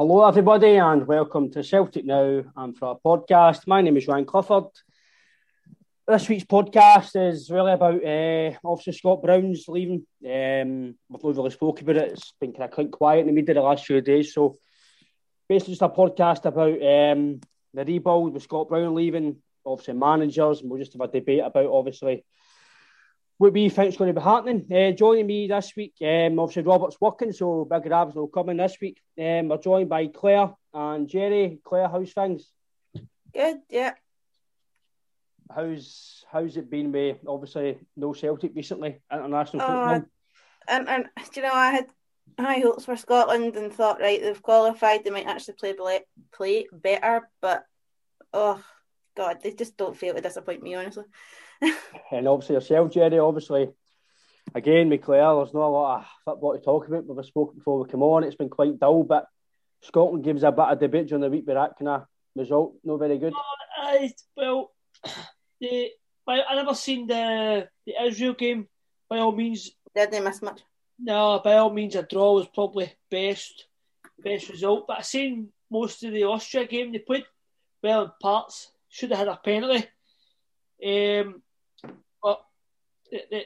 Hello, everybody, and welcome to Celtic Now and for our podcast. My name is Ryan Clifford. This week's podcast is really about uh, obviously Scott Brown's leaving. Um, we've not really spoken about it. It's been kind of quiet in the media the last few days. So basically, just a podcast about um, the rebuild with Scott Brown leaving, obviously managers, and we'll just have a debate about obviously what we think is going to be happening. Uh, joining me this week, um, obviously Robert's working, so Big Rabs come in this week. Um, we're joined by Claire and Jerry. Claire, how's things? Good, yeah. How's how's it been with obviously no Celtic recently, international Oh, football? And and do you know I had high hopes for Scotland and thought right they've qualified they might actually play play better, but oh god they just don't fail to disappoint me honestly. And obviously yourself, Jerry, obviously again with Claire, there's not a lot of football to talk about. We've spoken before we come on, it's been quite dull, but Scotland gives a bit of debate during the week but that kind of result. No very good. I well, the I, I never seen the the Israel game. By all means, Did they miss much? no. By all means, a draw was probably best best result. But I seen most of the Austria game. They played well in parts. Should have had a penalty. Um, but the, the,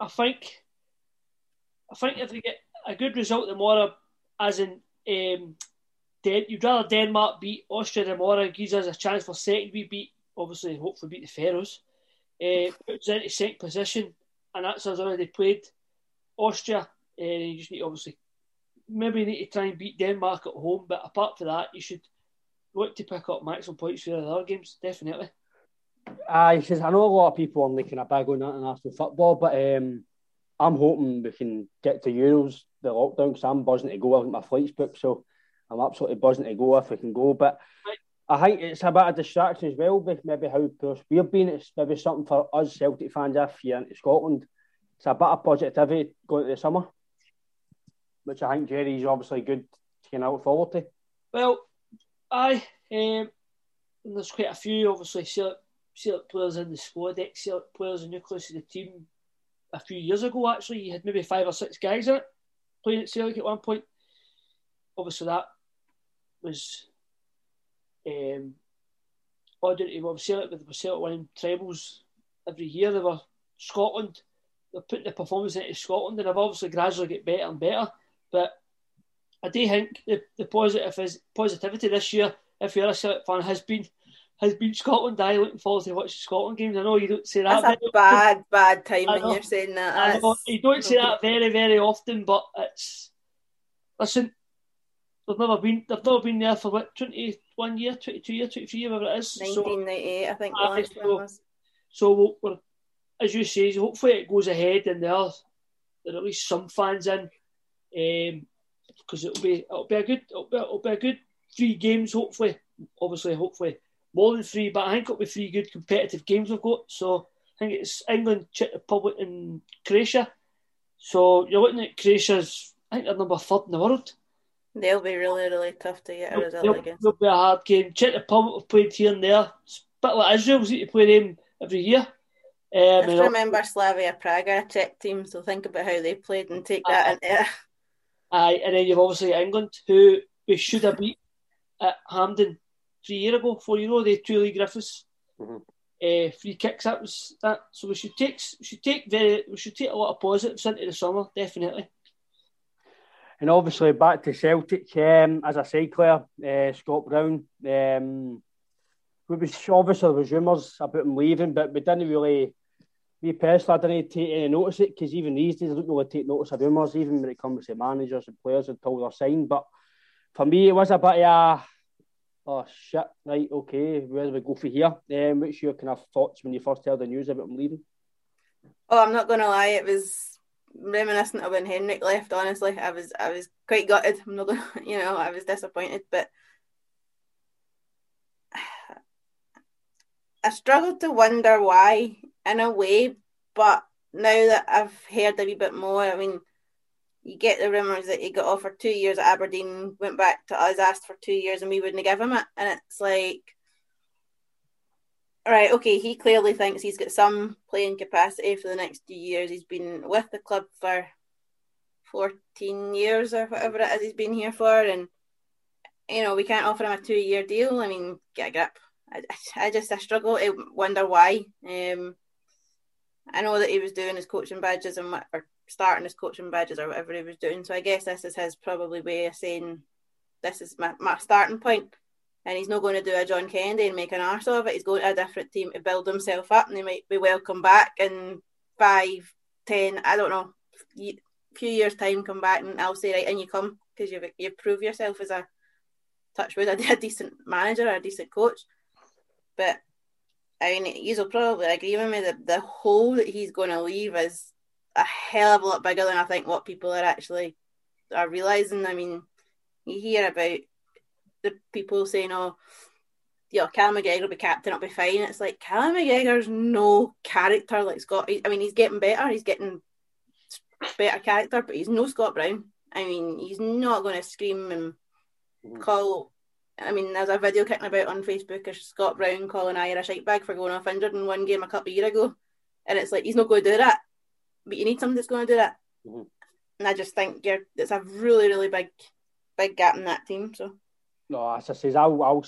I think I think if they get a good result tomorrow, as in um, Den- you'd rather Denmark beat Austria tomorrow, gives us a chance for second. We beat, obviously, hopefully beat the Faroes. Uh, puts into second position, and that's us already played Austria. Uh, you just need obviously maybe you need to try and beat Denmark at home, but apart from that, you should look to pick up maximum points for the other games, definitely. Aye, says I know a lot of people are making a big on international football, but um, I'm hoping we can get to Euros, the lockdown, because I'm buzzing to go. I think my flight's booked, so I'm absolutely buzzing to go if we can go. But I think it's about a distraction as well, with maybe how poor we've been. It's maybe something for us Celtic fans if you're into Scotland. It's a bit of positivity going to the summer, which I think Jerry's obviously good to look forward to. Well, aye, um, there's quite a few, obviously, Celtic players in the squad, ex Celtic players in nucleus of the team a few years ago, actually. You had maybe five or six guys in it playing at Celtic at one point. Obviously, that was um, oddity of Celtic with the Celtic winning trebles every year. They were Scotland, they're putting the performance into Scotland, and they've obviously gradually get better and better. But I do think the, the positive is positivity this year, if you're a Celtic fan, has been has been Scotland. I looking forward to watching Scotland games. I know you don't say that. That's a very often. bad, bad time when you're saying that. I you don't say that very, very often, but it's listen. They've never been. They've never been there for what twenty one year, twenty two year, twenty three year, whatever it is. So, 1998, I think ah, the Aye, so- so we'll, we're, as you say, hopefully it goes ahead and there are, there are at least some fans in, um, because it'll be it'll be a good it'll be, it'll be a good three games. Hopefully, obviously, hopefully more than three, but I think it'll be three good competitive games we've got. So I think it's England, Czech Republic, and Croatia. So you're looking at Croatia's. I think they're number third in the world. They'll be really, really tough to get a result It'll, against. it'll be a hard game. Czech Republic have played here and there. It's a bit like Israel, we need to play them every year. Um, Just remember Slavia Prague are a Czech team, so think about how they played and take that into it. Aye, and then you've obviously England, who we should have beat at Hampden three years ago, four years ago. They two Leigh Griffiths, Mhm. uh, free kicks. That was that. So we should take we should take very we should take a lot of positives into the summer, definitely. And obviously back to Celtic, um, as I say, Claire, uh, Scott Brown. Um, we was obviously there was rumours about him leaving, but we didn't really. Me personally, I didn't take any notice of it because even these days I don't really take notice of rumours, even when it comes to managers and players until they're signed. But for me, it was a bit of a oh shit, right, okay, where do we go for here? Um, what's your kind of thoughts when you first heard the news about him leaving? Oh, I'm not gonna lie, it was reminiscent of when Henrik left. Honestly, I was I was quite gutted. I'm not gonna, you know, I was disappointed, but I struggled to wonder why in a way. But now that I've heard a wee bit more, I mean, you get the rumours that he got offered two years at Aberdeen, went back to us, asked for two years, and we wouldn't give him it. And it's like, right, okay, he clearly thinks he's got some playing capacity for the next two years. He's been with the club for 14 years or whatever it is he's been here for. And, you know, we can't offer him a two year deal. I mean, get a grip. I, I just I struggle to wonder why. Um, I know that he was doing his coaching badges and or starting his coaching badges or whatever he was doing. So I guess this is his probably way of saying this is my, my starting point. And he's not going to do a John Kennedy and make an arse of it. He's going to a different team to build himself up, and he might be welcome back in five, ten, I don't know, few years time. Come back and I'll say right, and you come because you've you've proved yourself as a touch a, a decent manager or a decent coach. But I mean, you'll probably agree with me that the hole that he's going to leave is a hell of a lot bigger than I think what people are actually are realizing. I mean, you hear about the people saying, "Oh, yeah, Callum McGregor will be captain, it'll be fine." It's like Callum McGregor's no character like Scott. I mean, he's getting better. He's getting better character, but he's no Scott Brown. I mean, he's not going to scream and mm. call I mean, there's a video kicking about on Facebook of Scott Brown calling Ajer a shite bag for going off injured in one game a couple of years ago. And it's like, he's not going to do that. But you need somebody that's going to do that. Mm-hmm. And I just think you're, it's a really, really big, big gap in that team. So, no, as I says, I'll, I'll,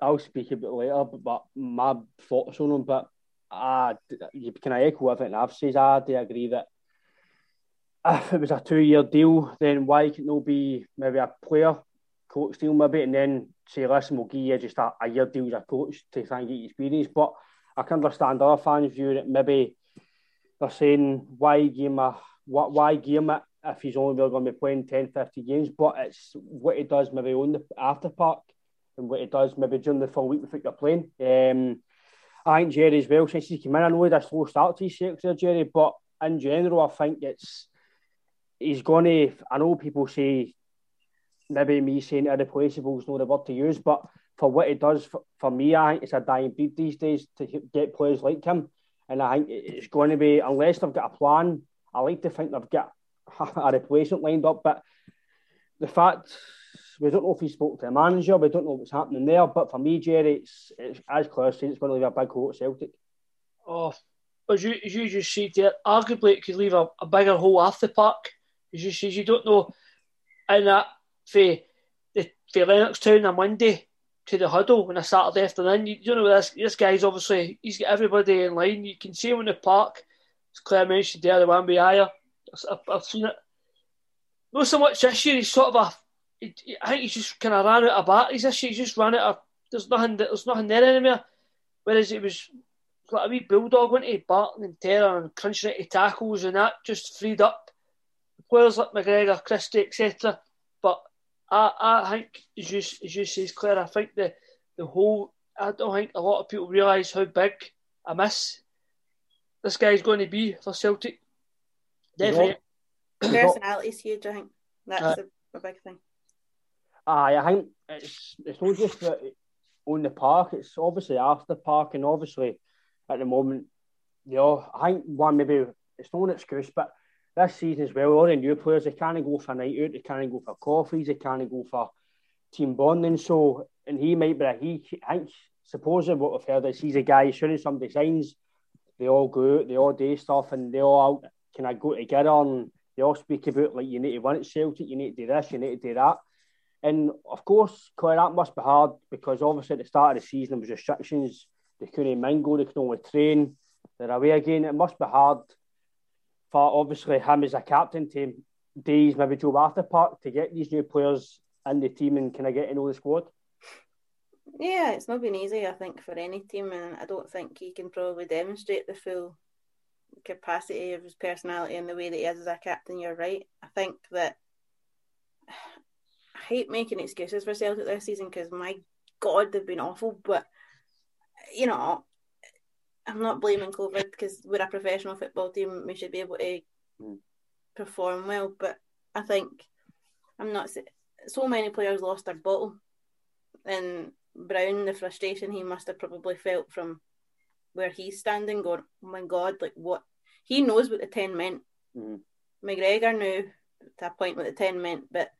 I'll speak a bit later, but, but my thoughts on him. But uh, can I echo everything I've said? I do agree that if it was a two year deal, then why can it not be maybe a player coach deal maybe, and then say, listen, we'll give you just a, a year deal as a coach to try and get experience. But I can understand other fans' view that maybe they're saying, why him a, what, why him it if he's only really going to be playing 10, 50 games? But it's what he does maybe on the after park and what he does maybe during the full week without you're playing. Um, I think Jerry as well, since he came in, I know he had a slow start to his Jerry, but in general, I think it's he's going to. I know people say maybe me saying irreplaceable is not the word to use, but for what he does for, for me, I think it's a dying breed these days to get players like him. And I think it's going to be, unless they've got a plan, I like to think they've got a replacement lined up. But the fact, we don't know if he spoke to a manager, we don't know what's happening there. But for me, Jerry, it's, it's as Claire said, it's going to leave a big hole at Celtic. Oh, as you, as you just said there, arguably it could leave a, a bigger hole off the park. As you said, you don't know. And uh, that for the for Lennoxtown on Monday to the huddle on a Saturday afternoon. You, you know this this guy's obviously he's got everybody in line. You can see him in the park. As Claire mentioned there, the one behind I've, I've seen it. Not so much this year. He's sort of a. He, I think he's just kind of ran out of batteries this year. He's just ran out of. There's nothing. There's nothing there anymore. Whereas it was like a wee bulldog, went to barking and terror and crunching into tackles and that just freed up players like McGregor, Christie, etc. But I, I think, as you, as you say, Claire, I think the, the whole, I don't think a lot of people realise how big a miss this guy's going to be for Celtic. Definitely. Personality's huge, I think. That's uh, a, a, big thing. Aye, I think it's, it's not just on the park, it's obviously after park, and obviously at the moment, you know, I think one maybe, it's not an excuse, but this season as well, all the new players, they can't go for a night out, they can't go for coffees, they can't go for team bonding. So, and he might be, a, he, I think, supposedly what we've heard is he's a guy, as soon as somebody signs, they all go out, they all do stuff, and they all can I go together and they all speak about, like, you need to win at Celtic, you need to do this, you need to do that. And of course, Claire, that must be hard because obviously at the start of the season there was restrictions. They couldn't mingle, they could only train. They're away again. It must be hard for obviously him as a captain to days, maybe Joe Arthur Park, to get these new players in the team and kind of get to know the squad? Yeah, it's not been easy, I think, for any team, and I don't think he can probably demonstrate the full capacity of his personality and the way that he is as a captain. You're right. I think that I hate making excuses for Celtic this season because my God, they've been awful. But you know, I'm not blaming COVID because we're a professional football team. We should be able to mm. perform well. But I think I'm not. So many players lost their bottle, and Brown, the frustration he must have probably felt from where he's standing, going, "Oh my God, like what?" He knows what the ten meant. Mm. McGregor knew to a point what the ten meant, but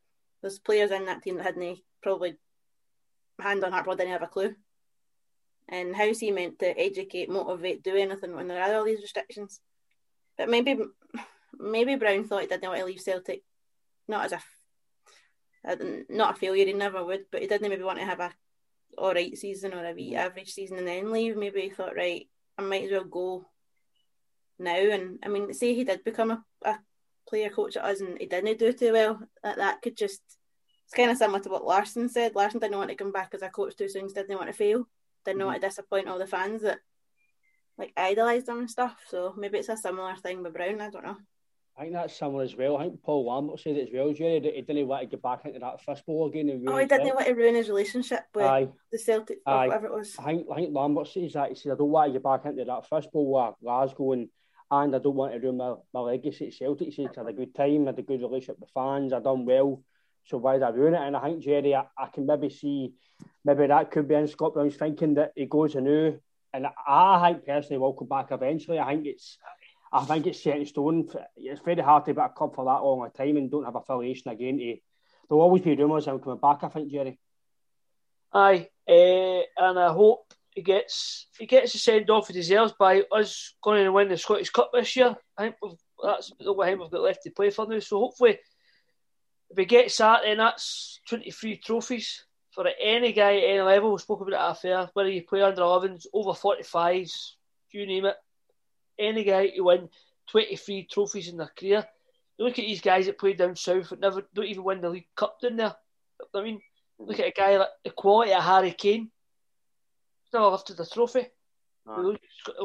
there's players in that team that hadn't probably hand on heart, probably didn't have a clue. And how's he meant to educate, motivate, do anything when there are all these restrictions? But maybe, maybe Brown thought he didn't want to leave Celtic, not as a, not a failure. He never would, but he didn't maybe want to have a all right season or a wee average season and then leave. Maybe he thought, right, I might as well go now. And I mean, say he did become a, a player coach at us and he didn't do too well, that, that could just, it's kind of similar to what Larsson said. Larsson didn't want to come back as a coach too soon, didn't want to fail, didn't mm-hmm. want to disappoint all the fans that like idolised him and stuff. So maybe it's a similar thing with Brown, I don't know. I think that's similar as well. I think Paul Lambert said it as well, Jerry, that he didn't want to get back into that fistball again. And oh, he didn't well. want to ruin his relationship with Aye. the Celtic or whatever it was. I think, I think Lambert says that. He said, I don't want to get back into that fistball with Glasgow and, and I don't want to ruin my, my legacy at Celtic. He said, I had a good time, I had a good relationship with fans, I done well. So why did I ruin it? And I think, Jerry, I, I can maybe see, maybe that could be in Scott Brown's thinking that he goes anew. And I think personally will come back eventually. I think it's I think it's set in stone. It's very hard to be a club for that long a time and don't have affiliation again. There'll always be rumours him coming back. I think Jerry. Aye, uh, and I hope he gets he gets a send off he deserves by us going to win the Scottish Cup this year. I think that's the only time we've got left to play for now. So hopefully, if he gets that, then that's twenty three trophies for any guy at any level. We spoke about it at fair, whether you play under 11s, over 45s, you name it any guy who win 23 trophies in their career. You look at these guys that played down south that never don't even win the League Cup down there. I mean, look at a guy like the quality of Harry Kane. He's never lifted a trophy. Look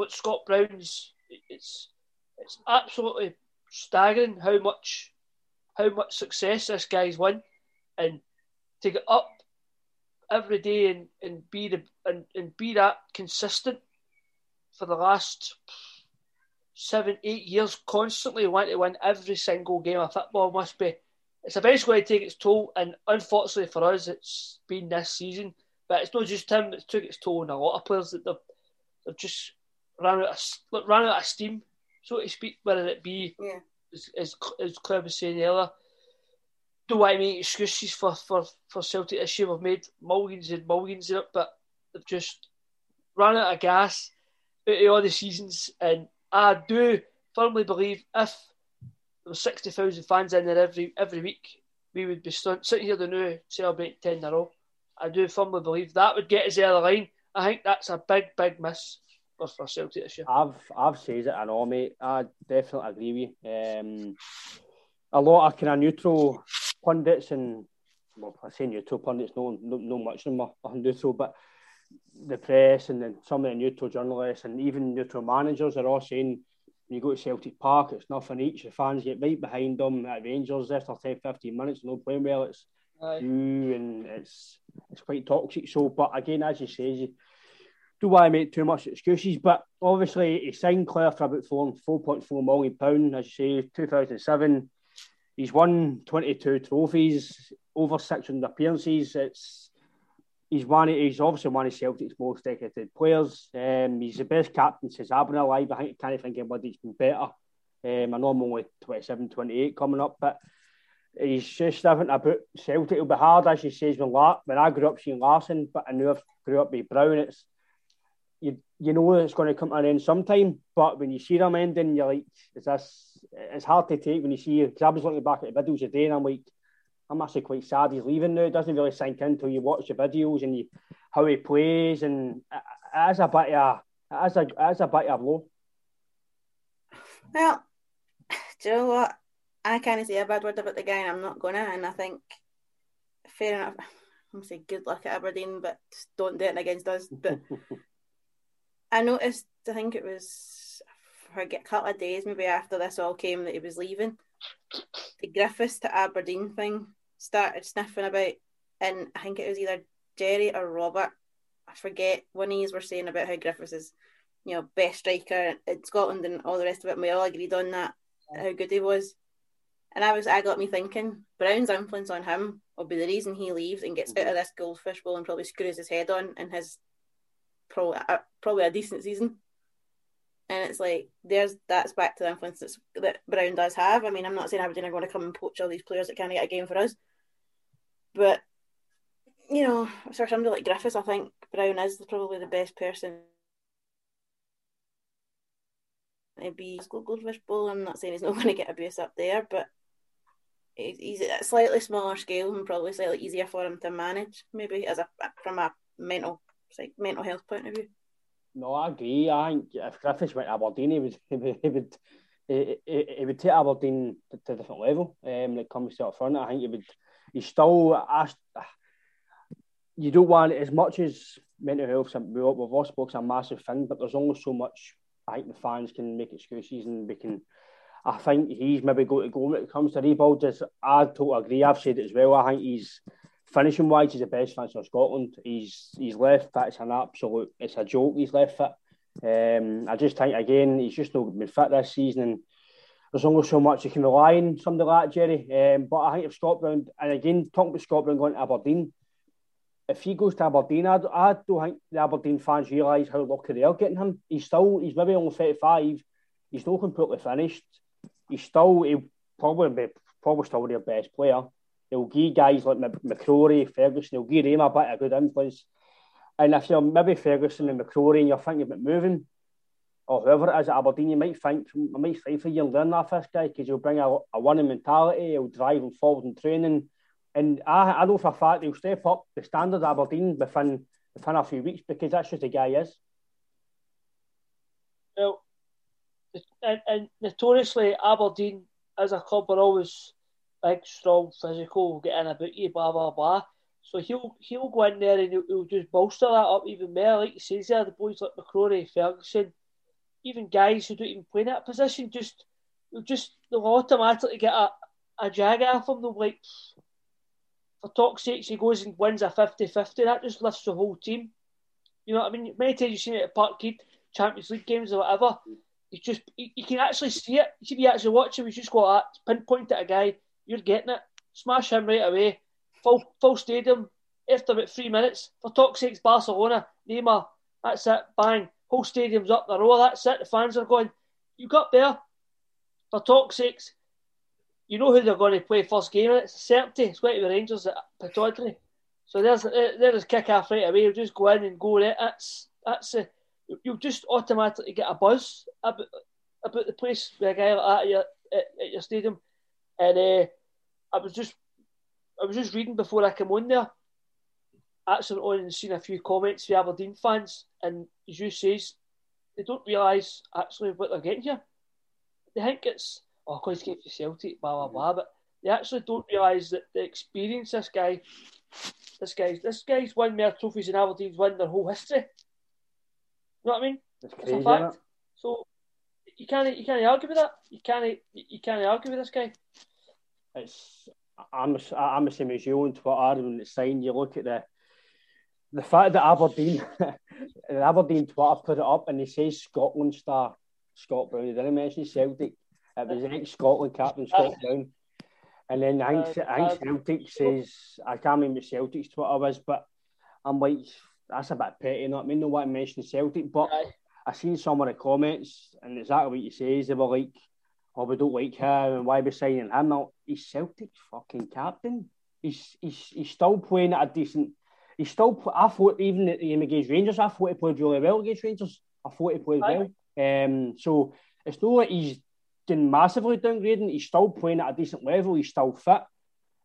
at Scott Brown's. It's it's absolutely staggering how much how much success this guy's won, and to get up every day and, and be the and, and be that consistent for the last seven, eight years constantly want to win every single game of football must be. It's eventually going to take its toll, and unfortunately for us, it's been this season. But it's not just him; it's took its toll on a lot of players that they've, they've just ran out of ran out of steam, so to speak. Whether it be, yeah. as, as as Claire was saying earlier, don't want make excuses for, for, for Celtic this year. We've made millions and millions of it, but they've just run out of gas out of all the seasons, and I do firmly believe if there were 60,000 fans in there every every week, we would be st- sitting here the new celebrate 10 in a row. I do firmly believe that would get us the line. I think that's a big, big miss for, for Celtic this year. I've I've said it, I know, mate. I definitely agree with you. Um, a lot of kind of neutral pundits and well, I say neutral pundits, no, no, no much of them are neutral, but the press and then some of the neutral journalists and even neutral managers are all saying when you go to Celtic Park, it's nothing each. The fans get right behind them at Rangers after 10, 15 minutes, no playing well. It's Aye. you and it's it's quite toxic. So, but again, as you say, you do want to make too much excuses. But obviously, he signed Clare for about four, 4.4 million pound, as you say, 2007. He's won 22 trophies, over 600 appearances. It's he's one. He's obviously one of Celtic's most decorated players. Um, he's the best captain since been alive. I can't think of anybody's been better. Um, I know I'm only 27, 28 coming up, but he's just different about Celtic. It'll be hard, as he says, when, La- when I grew up seeing Larsson, but I knew I grew up with Brown. It's you, you know it's going to come to an end sometime, but when you see them ending, you're like, is this? It's hard to take when you see. Because I was looking back at the videos today, and I'm like, I'm actually quite sad he's leaving now. It doesn't really sink in until you watch the videos and you, how he plays, and as a bit of as a, it is a bit of blow. Well, do you know what? I can't say a bad word about the guy, and I'm not gonna. And I think fair enough. I'm gonna say good luck at Aberdeen, but don't do it against us. But I noticed. I think it was for a couple of days, maybe after this all came, that he was leaving. The Griffiths to Aberdeen thing started sniffing about, and I think it was either Jerry or Robert. I forget one of these were saying about how Griffiths is, you know, best striker in Scotland and all the rest of it. And we all agreed on that, how good he was. And I was, I got me thinking, Brown's influence on him will be the reason he leaves and gets out of mm-hmm. this goldfish bowl and probably screws his head on and has probably a, probably a decent season. And it's like there's that's back to the influence that's, that Brown does have. I mean, I'm not saying Aberdeen are going to come and poach all these players that can't get a game for us, but you know, for somebody like Griffiths, I think Brown is probably the best person to be Goldfish Bowl. I'm not saying he's not going to get abuse up there, but he's at a slightly smaller scale and probably slightly easier for him to manage, maybe as a from a mental like mental health point of view. No, I agree. I think if Griffiths went to Aberdeen, he would he would he would, he, he, he would take Aberdeen to, to a different level. Um, when it comes to up front, I think he would. He's still. I, you don't want as much as mental health. We've all spoken a massive thing, but there's only so much. I think the fans can make excuses and we can I think he's maybe going to go when it comes to rebuild. Just, I totally agree. I've said it as well. I think he's finishing wise, he's the best finisher in Scotland. He's he's left. It's an absolute. It's a joke. He's left foot. Um, I just think again, he's just not been fit this season, and there's only so much you can rely on somebody like Jerry. Um, but I think if Scott Brown, and again talking about Scott Brown going to Aberdeen, if he goes to Aberdeen, I, I don't think the Aberdeen fans realise how lucky they are getting him. He's still, he's maybe only 35. He's not completely finished he's still he'll probably be probably still their best player. He'll give guys like McCrorie, Ferguson, he'll give them a bit of good influence. And if you're maybe Ferguson and McCrorie and you're thinking about moving, or whoever it is at Aberdeen, you might think, I might stay for you and learn that first guy because he'll bring a, a winning mentality, he'll drive them forward in training. And I, I know for a fact he'll step up the standard Aberdeen within, within a few weeks because that's just the guy is. Well, and, and notoriously Aberdeen as a club are always big, strong, physical, get in about you, blah blah blah. So he'll he'll go in there and he'll, he'll just bolster that up even more. Like he says there, the boys like McCrorie, Ferguson, even guys who don't even play in that position, just they'll just they'll automatically get a, a jag off them. They'll like for talk's sake, he goes and wins a 50-50, that just lifts the whole team. You know what I mean? Many times you've seen it at Parkhead, Champions League games or whatever. It's just you, can actually see it. You actually watch him, you just go that pinpoint at a guy, you're getting it. Smash him right away. Full full stadium after about three minutes. For talk's sake, Barcelona, Neymar, that's it, bang. Whole stadium's up the row, that's it. The fans are going, you got there. For talk's sakes, you know who they're going to play first game. It's a certainty. It's going to be Rangers at Pittodrie. So there's there's kick off right away. You just go in and go. That's that's the you'll just automatically get a buzz about, about the place with a guy like that at your, at, at your stadium. And uh, I was just I was just reading before I came on there, actually on and seen a few comments from Aberdeen fans, and as you says, they don't realise actually what they're getting here. They think it's oh, because he's for Celtic, blah blah blah, but they actually don't realise that the experience this guy, this guy's this guy's won more trophies than Aberdeen's won their whole history. You know what I mean? It's, crazy, it's a fact. So you can't you can't argue with that. You can't you can't argue with this guy. It's I'm I'm the same as you on Twitter when it's signed. you look at the the fact that Aberdeen the Aberdeen Twitter put it up and they say Scotland star Scott Brown. They didn't mention Celtic. It was ex Scotland captain Scott uh, Brown. And then I think, I think uh, Celtic says I can't remember Celtic's Twitter was, but I'm like that's a bit petty, you know what I mean? No one mentioned Celtic, but. I seen some of the comments and exactly what you say is they were like, Oh, we don't like him and why we signing him now. He's Celtic's fucking captain. He's he's he's still playing at a decent he's still I thought even at the game against Rangers, I thought he played really well against Rangers. I thought he played Aye. well. Um so it's not like he's been massively downgrading, he's still playing at a decent level, he's still fit.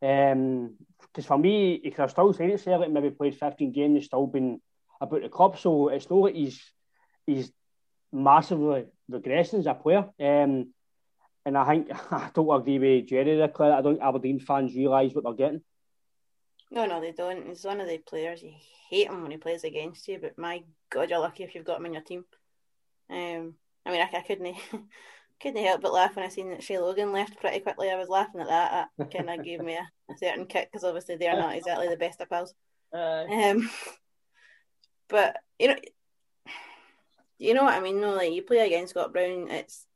Um, because for me, he could have still said it Celtic maybe played 15 games and still been about the club. So it's not like he's he's massively regressing as a player. Um, And I think I don't agree with Jerry there, Claire. I don't think Aberdeen fans realise what they're getting. No, no, they don't. He's one of the players. You hate him when he plays against you, but my God, you're lucky if you've got him in your team. Um, I mean, I, I couldn't, couldn't help but laugh when I seen that Shay Logan left pretty quickly. I was laughing at that. That kind of gave me a, a, certain kick because obviously they're not exactly the best of pals. Uh, um, but you know, you know what I mean. No, like you play against Scott Brown, it's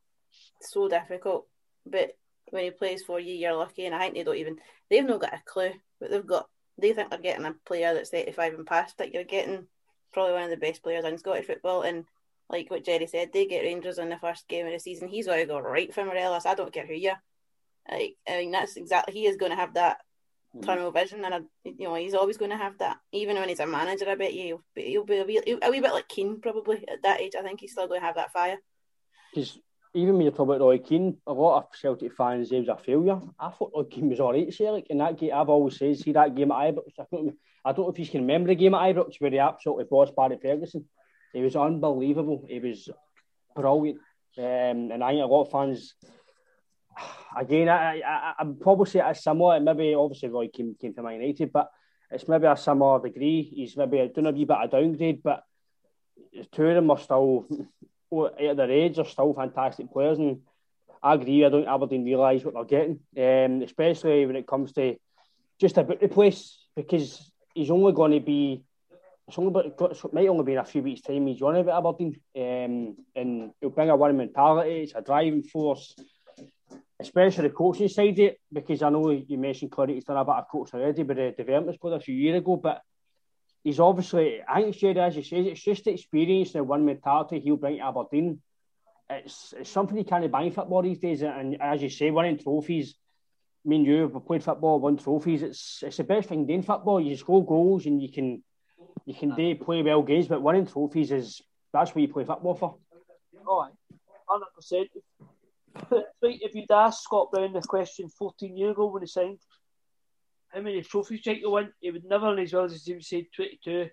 so difficult. But when he plays for you, you're lucky. And I think they don't even they've not got a clue, but they've got they think they're getting a player that's 35 and past. Like you're getting probably one of the best players in Scottish football. And like what Jerry said, they get Rangers in the first game of the season. He's going to go right for Morelos. I don't care who you are. Like I mean, that's exactly he is going to have that mm-hmm. tunnel vision, and a, you know he's always going to have that. Even when he's a manager, I bet you he'll, he'll be a wee, a wee bit like Keane probably at that age. I think he's still going to have that fire. Because even when you talk about Roy Keane, a lot of Celtic fans was a failure. I thought Roy Keane was all right, Celtic. In that game, I've always said, see that game at Ibrox. I don't, I don't know if you can remember the game at Ibrox where he absolutely bossed Barry Ferguson. He was unbelievable. He was brilliant. Um, and I think a lot of fans, again, I, I, I'd probably say it's similar. Maybe obviously Roy came, came to Man United, but it's maybe a similar degree. He's maybe doing a wee bit of downgrade, but two of them are still at their age are still fantastic players, and I agree. I don't Aberdeen realise what they're getting, um, especially when it comes to just about the place because he's only going to be. It's only but it might only be in a few weeks' time. He's running at Aberdeen, um, and he'll bring a winning mentality. It's a driving force, especially the coaching side of it. Because I know you mentioned Clary, he's done a bit of coaching already, but the development squad a few years ago. But he's obviously, I think as you say, it's just experience and one mentality he'll bring to Aberdeen. It's, it's something you can't buy in football these days. And as you say, winning trophies, I mean, you have played football, won trophies. It's it's the best thing doing football. You score goals and you can you can do play well games, but winning trophies is that's what you play football for. 100%. If you'd asked Scott Brown the question 14 years ago when he signed, how many trophies did you win? He would never in his wildest dreams say 22,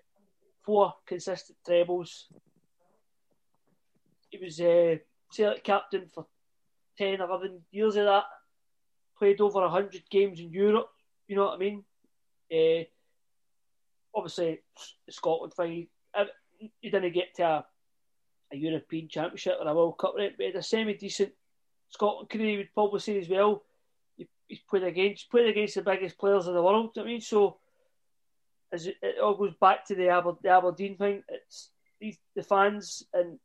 four consistent trebles. He was uh, captain for 10, 11 years of that. Played over 100 games in Europe, you know what I mean? Uh, obviously, Scotland thing, he didn't get to a, a European Championship or a World Cup, right? but he had a semi decent Scotland career, he would probably say as well he's played against played against the biggest players in the world. I mean, so as it, it all goes back to the, Aber, the Aberdeen thing, it's these the fans and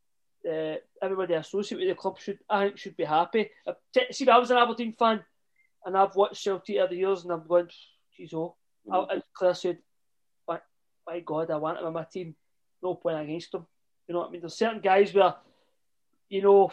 uh, everybody associated with the club should I think should be happy. Uh, see, I was an Aberdeen fan, and I've watched Celtic over the years, and I'm going, geez, oh, mm-hmm. as Claire said, my, my God, I want him on my team. No point against them. You know what I mean? There's certain guys where, you know,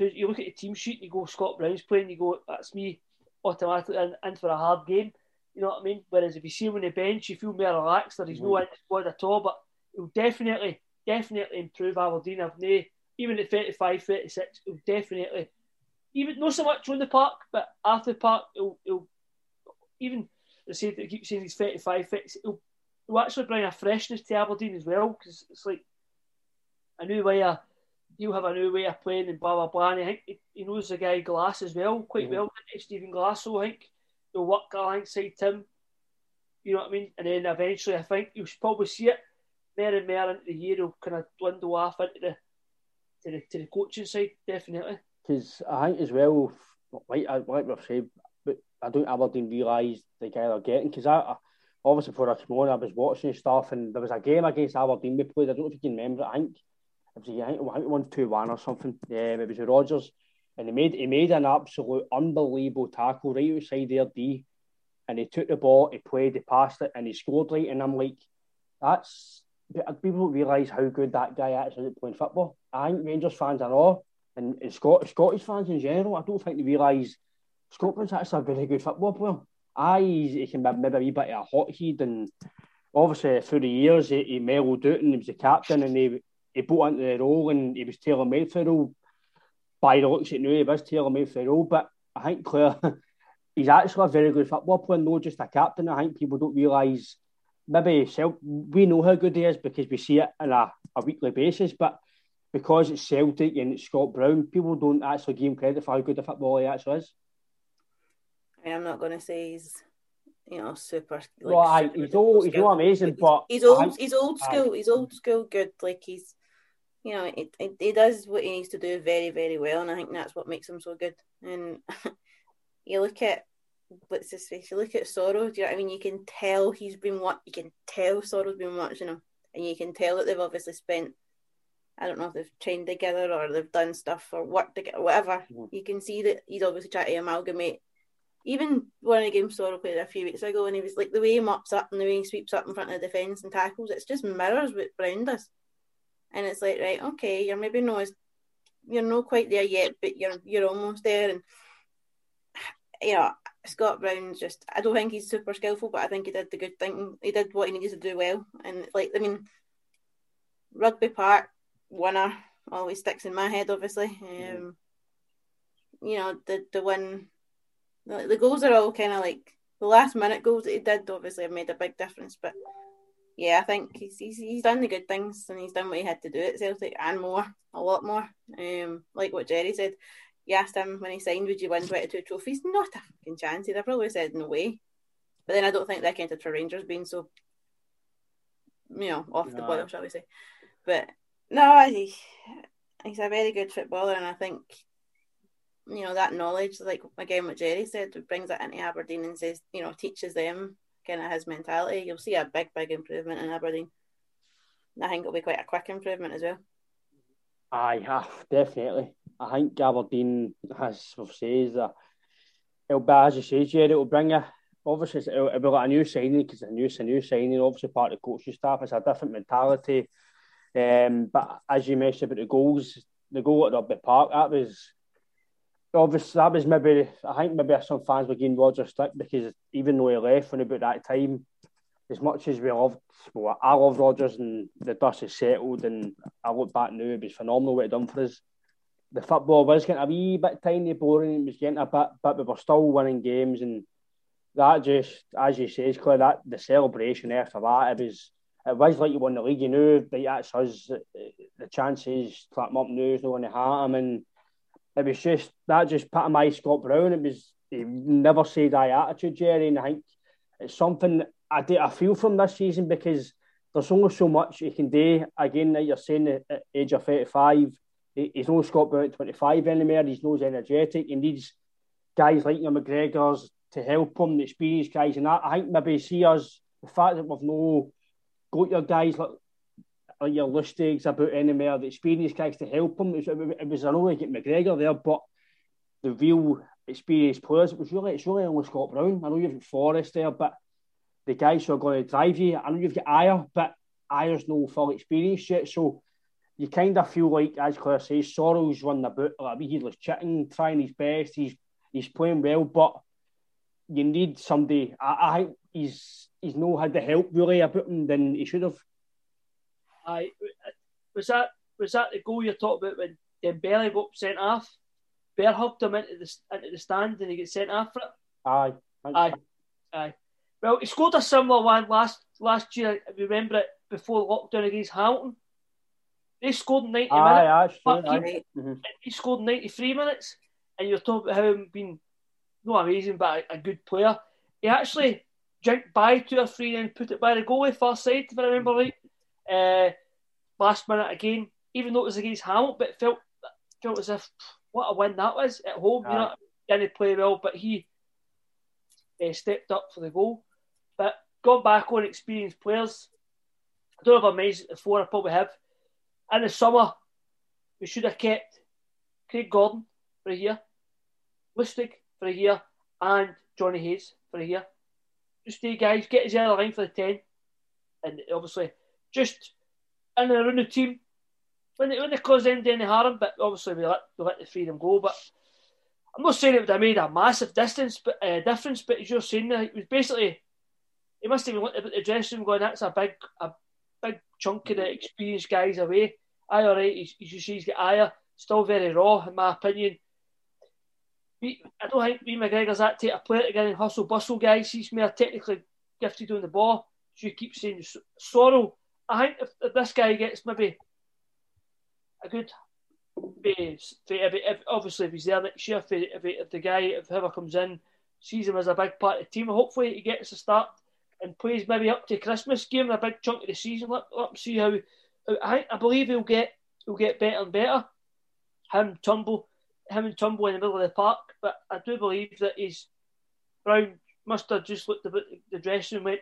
you look at the team sheet and you go, Scott Brown's playing, you go, that's me automatically in, in for a hard game. You know what I mean? Whereas if you see him on the bench, you feel more relaxed. There is no mm. in the squad at all. But he'll definitely, definitely improve Aberdeen. I've no, even at 35, 36, he'll definitely, even not so much on the park, but after the park, he'll, he'll even, they say they keep saying he's 35, 36, he'll, he'll actually bring a freshness to Aberdeen as well because it's like a new way of he'll have a new way of playing and blah blah blah. And I think he, knows the guy Glass as well quite mm-hmm. well. Stephen Glass, so I think he'll work alongside Tim. You know what I mean? And then eventually, I think you'll probably see it more and more into the year. He'll kind of dwindle off into the to the, to the coaching side, definitely. Because I think as well, like like we've said, but I don't Aberdeen realise the guy they're getting. Because I, I obviously before I came on, I was watching stuff, and there was a game against Aberdeen we played. I don't know if you can remember. I think was I think, I won two one or something. Yeah, it was Rodgers, and he made he made an absolute unbelievable tackle right outside their D, and he took the ball, he played, he passed it, and he scored right. And I'm like, that's people don't realise how good that guy actually is at playing football. I think Rangers fans are all, and, and Scott, Scottish fans in general, I don't think they realise Scotland's actually a very good football player. I he can maybe a wee bit of a hot heat and obviously through the years he, he mellowed out and he was the captain and he he bought into the role and he was tailor made for the role. By the looks at now, he was tailor made for the role. But I think Claire, he's actually a very good football player, not just a captain. I think people don't realise maybe self, we know how good he is because we see it on a, a weekly basis. But because it's Celtic and it's Scott Brown, people don't actually give him credit for how good a footballer he actually is. I mean, I'm not going to say he's, you know, super. Like, well, I, super he's all he's all amazing, but he's old. I, he's old school. He's old school good. Like he's, you know, it, it, he does what he needs to do very, very well, and I think that's what makes him so good. And you look at what's his face. You look at Soro. Do you know what I mean? You can tell he's been what you can tell Soro's been watching him, and you can tell that they've obviously spent I don't know if they've trained together or they've done stuff or worked together, whatever. You can see that he's obviously trying to amalgamate. Even one of the games Soro played a few weeks ago, and he was like the way he mops up and the way he sweeps up in front of the defence and tackles, it's just mirrors what Brown does. And it's like, right, okay, you're maybe not as, you're not quite there yet, but you're you're almost there. And you know, Scott Brown's just, I don't think he's super skillful, but I think he did the good thing. He did what he needed to do well. And like, I mean, Rugby Park winner always sticks in my head. Obviously, um, you know the the win, the, the goals are all kind of like the last minute goals that he did. Obviously, have made a big difference. But yeah, I think he's he's, he's done the good things and he's done what he had to do at Celtic and more, a lot more. Um, like what Jerry said. You asked him when he signed, would you win 22 trophies? Not a fucking chance. He'd have probably said no way. But then I don't think that counted for Rangers being so, you know, off no. the boil, shall we say. But no, he, he's a very good footballer, and I think you know that knowledge, like again what Jerry said, brings it into Aberdeen and says, you know, teaches them kind of his mentality. You'll see a big, big improvement in Aberdeen. I think it'll be quite a quick improvement as well. I have definitely. I think Aberdeen, as we've said, that it'll be as you say, it'll bring a Obviously, it'll, it'll be like a new signing because a new, a new signing. Obviously, part of the coaching staff. It's a different mentality um, but as you mentioned about the goals, the goal at Rugby Park, that was obviously that was maybe I think maybe some fans were getting Roger stick because even though he left when about that time, as much as we loved, well, I love Rodgers and the dust is settled, and I look back now, it was phenomenal what he done for us. The football was getting a wee bit tiny, boring. It was getting a bit, but we were still winning games, and that just, as you say, Claire, that the celebration after that, it was it was like you won the league. You knew that that's us. The chances clap up now is no one to hat him, and it was just that just my Scott Brown. It was he never said that attitude, Jerry, and I think it's something I did I feel from this season because there's only so much he can do. Again, like you're saying at age of 35, he's no Scott Brown at 25 anymore. He's not energetic. He needs guys like your McGregor's to help him, the experienced guys, and that I think maybe see us the fact that we've no got your guys like, like your Lustigs about any more the experienced guys to help them. It was, was know we get McGregor there, but the real experienced players, it was really it's really only Scott Brown. I know you've got Forrest there, but the guys who are going to drive you, I know you've got Ajer, but Ajer's no full experience yet, so you kind of feel like, as Claire says, Soro's running about like a heedless chicken, trying his best. He's he's playing well, but you need somebody. I, I he's he's no had the help really about him than he should have. Aye, was that was that the goal you're talking about when Dembele got sent off? Bear hugged him into the into the stand and he gets sent off for it. Aye, aye, aye. Well, he scored a similar one last last year. If you remember it before lockdown against Hamilton, they scored in ninety aye, minutes. Aye, he, mm-hmm. he scored ninety three minutes, and you're talking about him being not amazing, but a, a good player. He actually jumped by two or three and put it by the goalie first side, if I remember right. Uh, last minute again, even though it was against Hamilton, but it felt felt as if what a win that was at home. You know, didn't play well, but he uh, stepped up for the goal. But gone back on experienced players, I don't know if I mentioned it before. I probably have. In the summer, we should have kept Craig Gordon for a year, Lustig for a year, and Jonny Hayes for a year just stay guys, get his other line for the 10. And obviously, just in and around the team. When they, when they caused them any harm, but obviously we let, we let the freedom go. But I'm not saying it would have made a massive distance, but uh, difference. But as you're saying, it was basically he must have been at the dressing room going, "That's a big, a big chunk of the experienced guys away." Aye, all right. He's, see, he's got Ajer, still very raw in my opinion. I don't think we McGregor's that type of player to get in hustle bustle guys. He's more technically gifted on the ball. So you keep saying Soro. I think if, if this guy gets maybe a good. If, if, obviously, if he's there next year, if, if, if the guy, if whoever comes in, sees him as a big part of the team, hopefully he gets a start and plays maybe up to Christmas, him a big chunk of the season. Let, let him see how. I, I believe he'll get he'll get better and better. Him Turnbull, him and Turnbull in the middle of the park, but I do believe that he's Brown must have just looked about the dressing room went,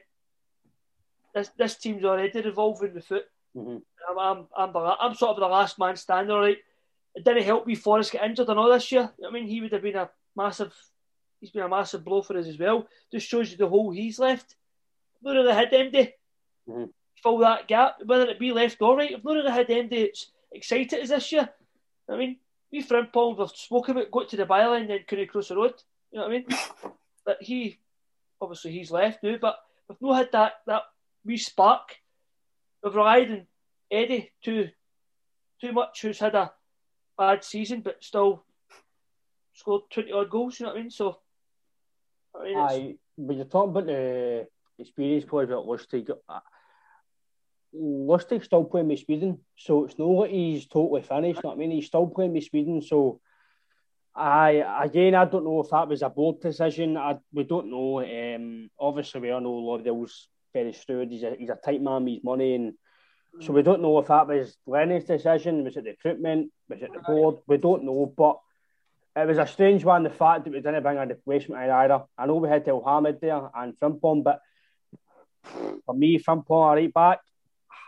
"This this team's already revolving with foot." Mm-hmm. I'm, I'm, I'm, I'm sort of the last man standing, right? It didn't help me Forrest get injured and all this year. I mean, he would have been a massive, he's been a massive blow for us as well. Just shows you the hole he's left. None of the head MD mm-hmm. fill that gap, whether it be left or right. If none of the head MD it's excited as this year, I mean, we Frimpong have spoken about going to the byline and then couldn't cross the road. You know what I mean? but he, obviously, he's left now, but we've not had that, that wee spark. We've Eddie too, too much, who's had a bad season, but still scored 20 odd goals, you know what I mean? So, I mean, Aye, when you're talking about the experience players at Lustig, uh, Lustig's still playing with Sweden, so it's not like he's totally finished. You know what I mean? He's still playing with Sweden, so I again I don't know if that was a board decision. I, we don't know. Um, obviously, we all know Lauderdale's very shrewd. He's a he's a tight man with his money, and so we don't know if that was Lenny's decision. Was it the recruitment? Was it the board? We don't know, but it was a strange one. The fact that we didn't bring a replacement either. I know we had Elhamed there and Frimpong, but for me, Frimpong right back.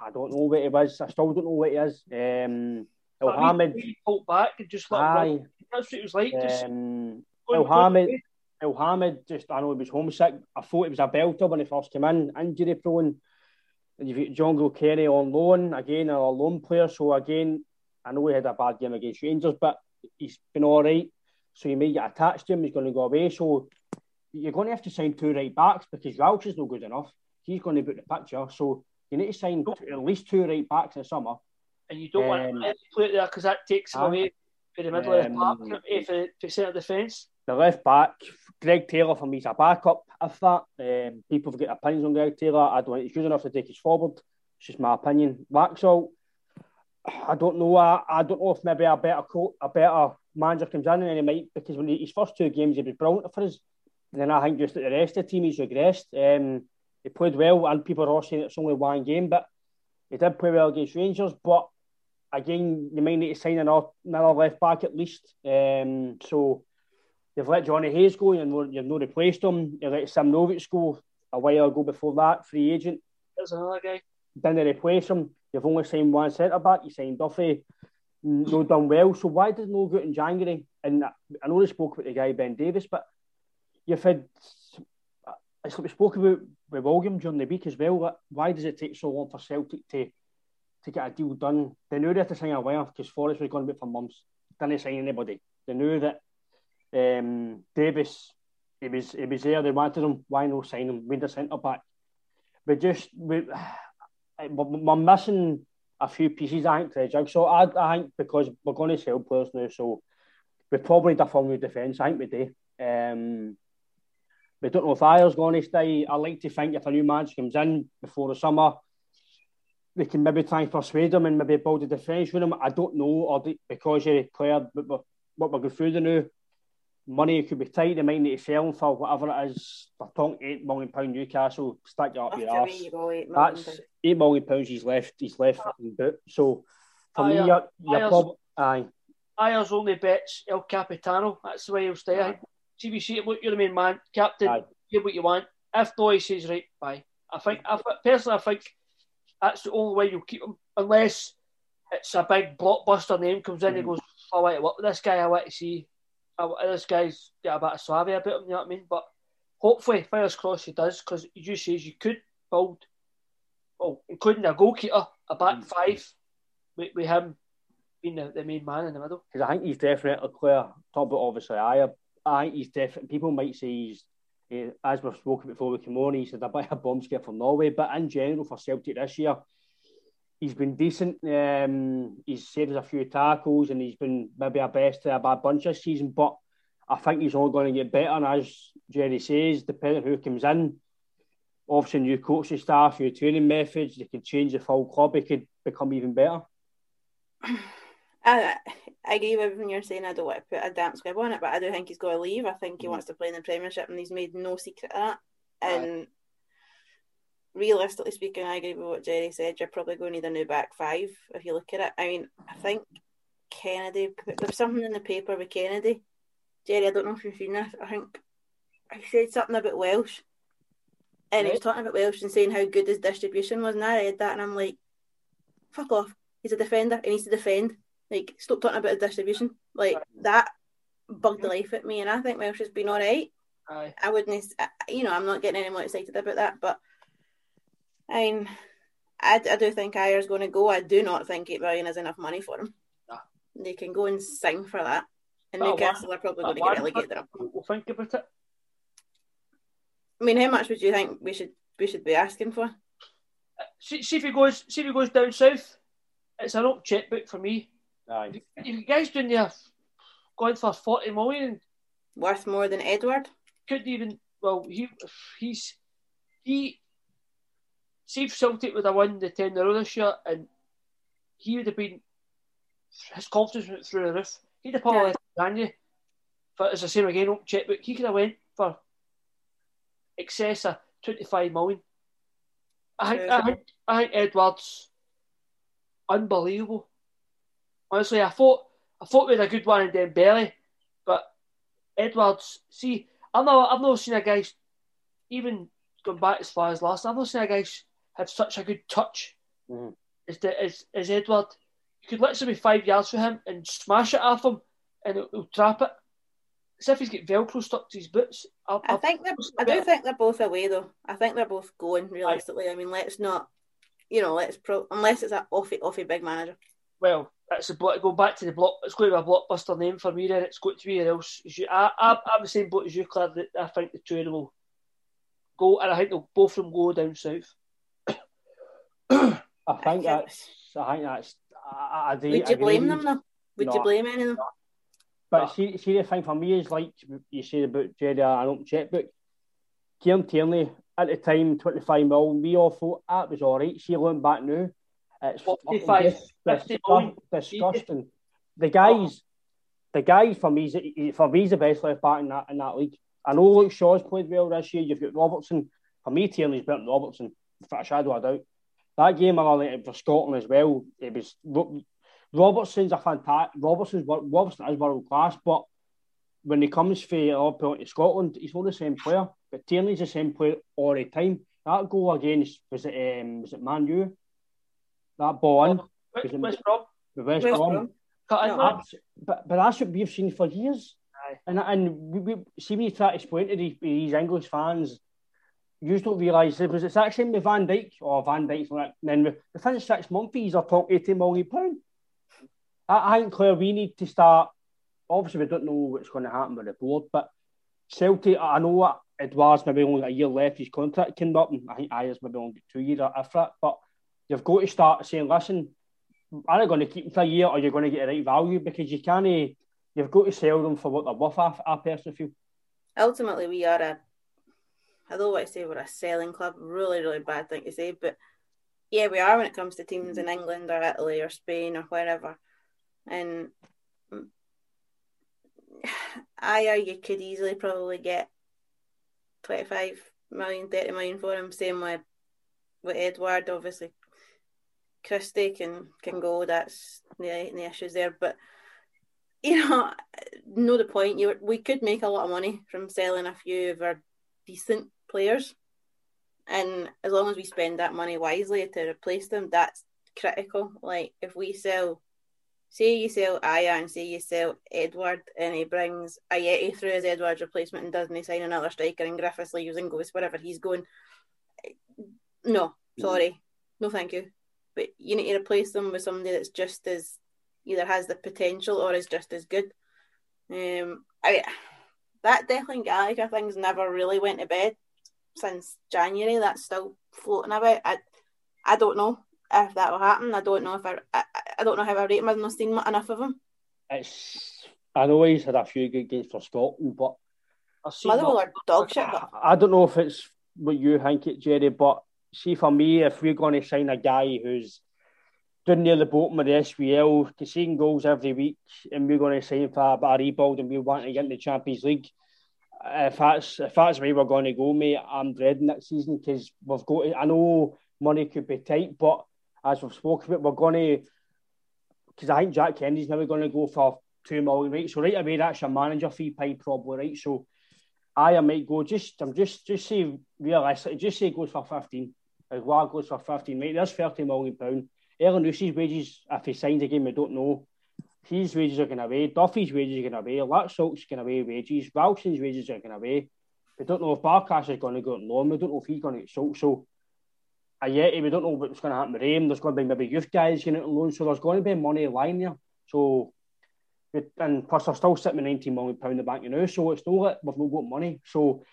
I don't know what it was. I still don't know what it is. Um, Elhamed pulled back and just let aye, That's what it was like. Um, Elhamed, Elhamed just I know he was homesick. I thought it was a belter when he first came in, injury prone. And you've got John Kelly on loan again, a loan player. So again, I know he had a bad game against Rangers, but he's been all right. So you may get attached to him. He's going to go away. So you're going to have to sign two right backs because Welsh is not good enough. He's going to put the picture. So you need to sign at least two right backs in the summer. And you don't um, want to play there because that takes him away the middle um, of the park um, for, for centre defence. The left back, Greg Taylor for me is a backup. If that um, people got opinions on Greg Taylor, I don't he's good enough to take us forward. It's just my opinion. Laxalt, I don't know. I, I don't know if maybe a better coach, a better manager comes in and he might because when he, his first two games he was brilliant for us, and then I think just the rest of the team he's regressed. Um, he played well, and people are saying it's only one game, but he did play well against Rangers. But again, you might need to sign another, another left back at least. Um, so you've let Jonny Hayes go, and you've not replaced him. You let Simunovic go a while ago before that, free agent. There's another guy. Didn't replace him. You've only signed one centre back. You signed Duffy. No done well. So why did no go in January? And I know they spoke about the guy Ben Davies, but you've had. Uh, it's like we spoke about with William during the week as well. Why does it take so long for Celtic to to get a deal done? They knew they had to sign a winger because Forrest was going to be for months. Didn't sign anybody. They knew that um, Davies, he was he was there. They wanted him. Why not sign him? We the centre back. We just we, we're missing a few pieces. I think to the. I, I think because we're going to sell players now, so we probably deform with defence. I think we do. Um, we don't know if Ajer's going to stay. I like to think if a new manager comes in before the summer, they can maybe try and persuade him and maybe build a defence with him. I don't know, or because you're a but what we're going through the new money could be tight. They might need to sell for whatever it is. They're talking eight million pound Newcastle. Stick you up After your ass. That's eight million pounds he's left. He's left ah. in boot. So for Ajer, me, you're, you're probably aye. Ajer's only bets El Capitano. That's the way he'll stay. Aye. Eh? CBC, look, you're the main man, captain. Aye. Get what you want. If no, he says right, bye. I think, I, personally, I think that's the only way you'll keep him, unless it's a big blockbuster name comes in mm. and goes, "Oh, wait, what this guy I want to see." This guy's got a bit of savvy about him, you know what I mean? But hopefully, fingers crossed, he does because you just says you could build, well, including a goalkeeper, a back mm. five with, with him being the, the, main man in the middle. Because I think he's definitely clear. Talk about obviously I, I think he's definitely. People might say he's. As we've spoken before with Kimoni, he's had a bit of a bomb scare from Norway, but in general for Celtic this year, he's been decent. Um, he's saved us a few tackles and he's been maybe our best to a bad bunch this season. But I think he's only going to get better. And as Jerry says, depending who comes in, obviously new coaching staff, new training methods, they could change the full club. It could become even better. I, I agree with everything you're saying. I don't want to put a damp squib on it, but I do think he's going to leave. I think he Mm. wants to play in the Premiership, and he's made no secret of that. And realistically speaking, I agree with what Jerry said. You're probably going to need a new back five if you look at it. I mean, I think Kennedy. There's something in the paper with Kennedy. Jerry, I don't know if you've seen this. I think he said something about Welsh, and he was talking about Welsh and saying how good his distribution was. And I read that, and I'm like, fuck off. He's a defender. He needs to defend. Like, stop talking about his distribution. Like that bugged the life at me, and I think Welsh has been all right. Aye. I wouldn't, I- you know, I'm not getting any more excited about that, but I mean, I, I do think Ajer's going to go. I do not think eight million is enough money for him. Nah. They can go and sing for that, and Oh, Newcastle are probably going to get not? relegated. Up. We'll think about it. I mean, how much would you think we should we should be asking for? See, see if he goes. See if he goes down south. It's an up checkbook for me. Aye. If you guys doing there going for forty million, Worth more than Edouard? couldn't even. Well, he he's he. See if Celtic would have won the ten row this year, and he would have been his confidence went through the roof. He'd have probably Yeah. left Daniel. But as I say again, up checkbook, he could have went for excess of twenty five million. I think. I think I think Edouard's unbelievable. Honestly, I thought I thought we had a good one in Dembele, but Edouard's, see, I've not I've not seen a guy even going back as far as last. I've not seen a guy have such a good touch Mhm. as, the, as as Edouard. You could literally be five yards from him and smash it off him, and he'll, he'll trap it. As if he's got Velcro stuck to his boots. I, I think they're, I do think they're both away though. I think they're both going realistically. I mean, let's not, you know, let's pro unless it's a offy offy big manager. well, it's a block. Go back to the block. It's going to be a blockbuster name for me. Then it's going to be or else. You, I, I, I'm the same boat as you, Claire. That I think the two of them will go, and I think they'll both of them go down south. I think that's. I think that's. I, I, I do- Would I you blame with them though? Would you blame any of them? But see, see, the thing for me is like you said about Jerry, an open checkbook. Kieran Tierney at the time, 25 mil, we all thought that was all right. See, looking back now, it's 45, fucking dis- 50 disgusting. The guys, the guys for me, is- for me, is the best left back in that in that league. I know Luke Shaw's played well this year. You've got Robertson. For me, Tierney's better than Robertson, without a shadow of a doubt. That game, I think for Scotland as well. It was Robertson's a fantastic. Robertson's Robertson is world class, but when he comes for up to Scotland, he's not the same player. But Tierney's the same player all the time. That goal against was it um, was it Man U? That ball in West, West Brom, West, West Brom. Brom. cut in No, there. That's, but but that's what we've seen for years. Aye. And and we, we see when you try to explain to these, these English fans, you don't realise it was it's actually with Van Dijk or Van Dijk's like then within six months he's are talking eighty million pound. I, I think Claire, we need to start. Obviously, we don't know what's going to happen with the board, but Celtic. I know what Edouard's maybe only got a year left. His contract came up, and I think Ajer's maybe only two years after. But you've got to start saying, listen, are they going to keep them for a year, or you're going to get the right value because you can't. You've got to sell them for what they're worth. I, I personally feel. Ultimately, we are a. I don't want to say we're a selling club. Really, really bad thing to say, but yeah, we are when it comes to teams in mm-hmm. England or Italy or Spain or wherever. And I, you could easily probably get 25 million, 30 million for him. Same with with Edouard, obviously. Christie can can go. That's the the issues there, but you know, know the point. You we could make a lot of money from selling a few of our decent players, and as long as we spend that money wisely to replace them, that's critical. Like if we sell, say you sell Ajer and say you sell Edouard, and he brings Ajeti through as Edouard's replacement and doesn't he sign another striker and Griffiths leaves and goes wherever he's going. No, sorry, no, thank you. But you need to replace them with somebody that's just as either has the potential or is just as good. Um, I that Declan Gallagher thing's never really went to bed since January. That's still floating about. I I don't know if that will happen. I don't know if I I, I don't know how I rate him. I've not seen enough of him. It's. I know he's had a few good games for Scotland, but I've seen Motherwell are dog shit, but I don't know if it's what you think it, Jerry, but see for me, if we're going to sign a guy who's down near the bottom of the SPL, conceding goals every week, and we're going to sign for a bit of rebuild and we want to get in the Champions League. If that's if that's where we're going to go, mate, I'm dreading that season because we've got. To, I know money could be tight, but as we've spoken about, we're going to. Because I think Jack Kennedy's never going to go for two million, right? So right away, that's your manager fee pay probably, right? So I might go just. I'm just just say realistically, just say goes for fifteen. Aguilar goes for fifteen, right? There's thirty million pound. Elyounoussi's wages, if he signs again, we don't know. His wages are going away. Duffy's wages are going away. Laxalt's going away wages. Ralston's wages are going away. We don't know if Barkas is going to go on loan. We don't know if he's going to get sold. So, uh, yet we don't know what's going to happen with him. There's going to be maybe youth guys getting on loan. So there's going to be money lying there. So, and plus they're still sitting with 19 million pound in the bank, you know. So it's not like we've not got money. So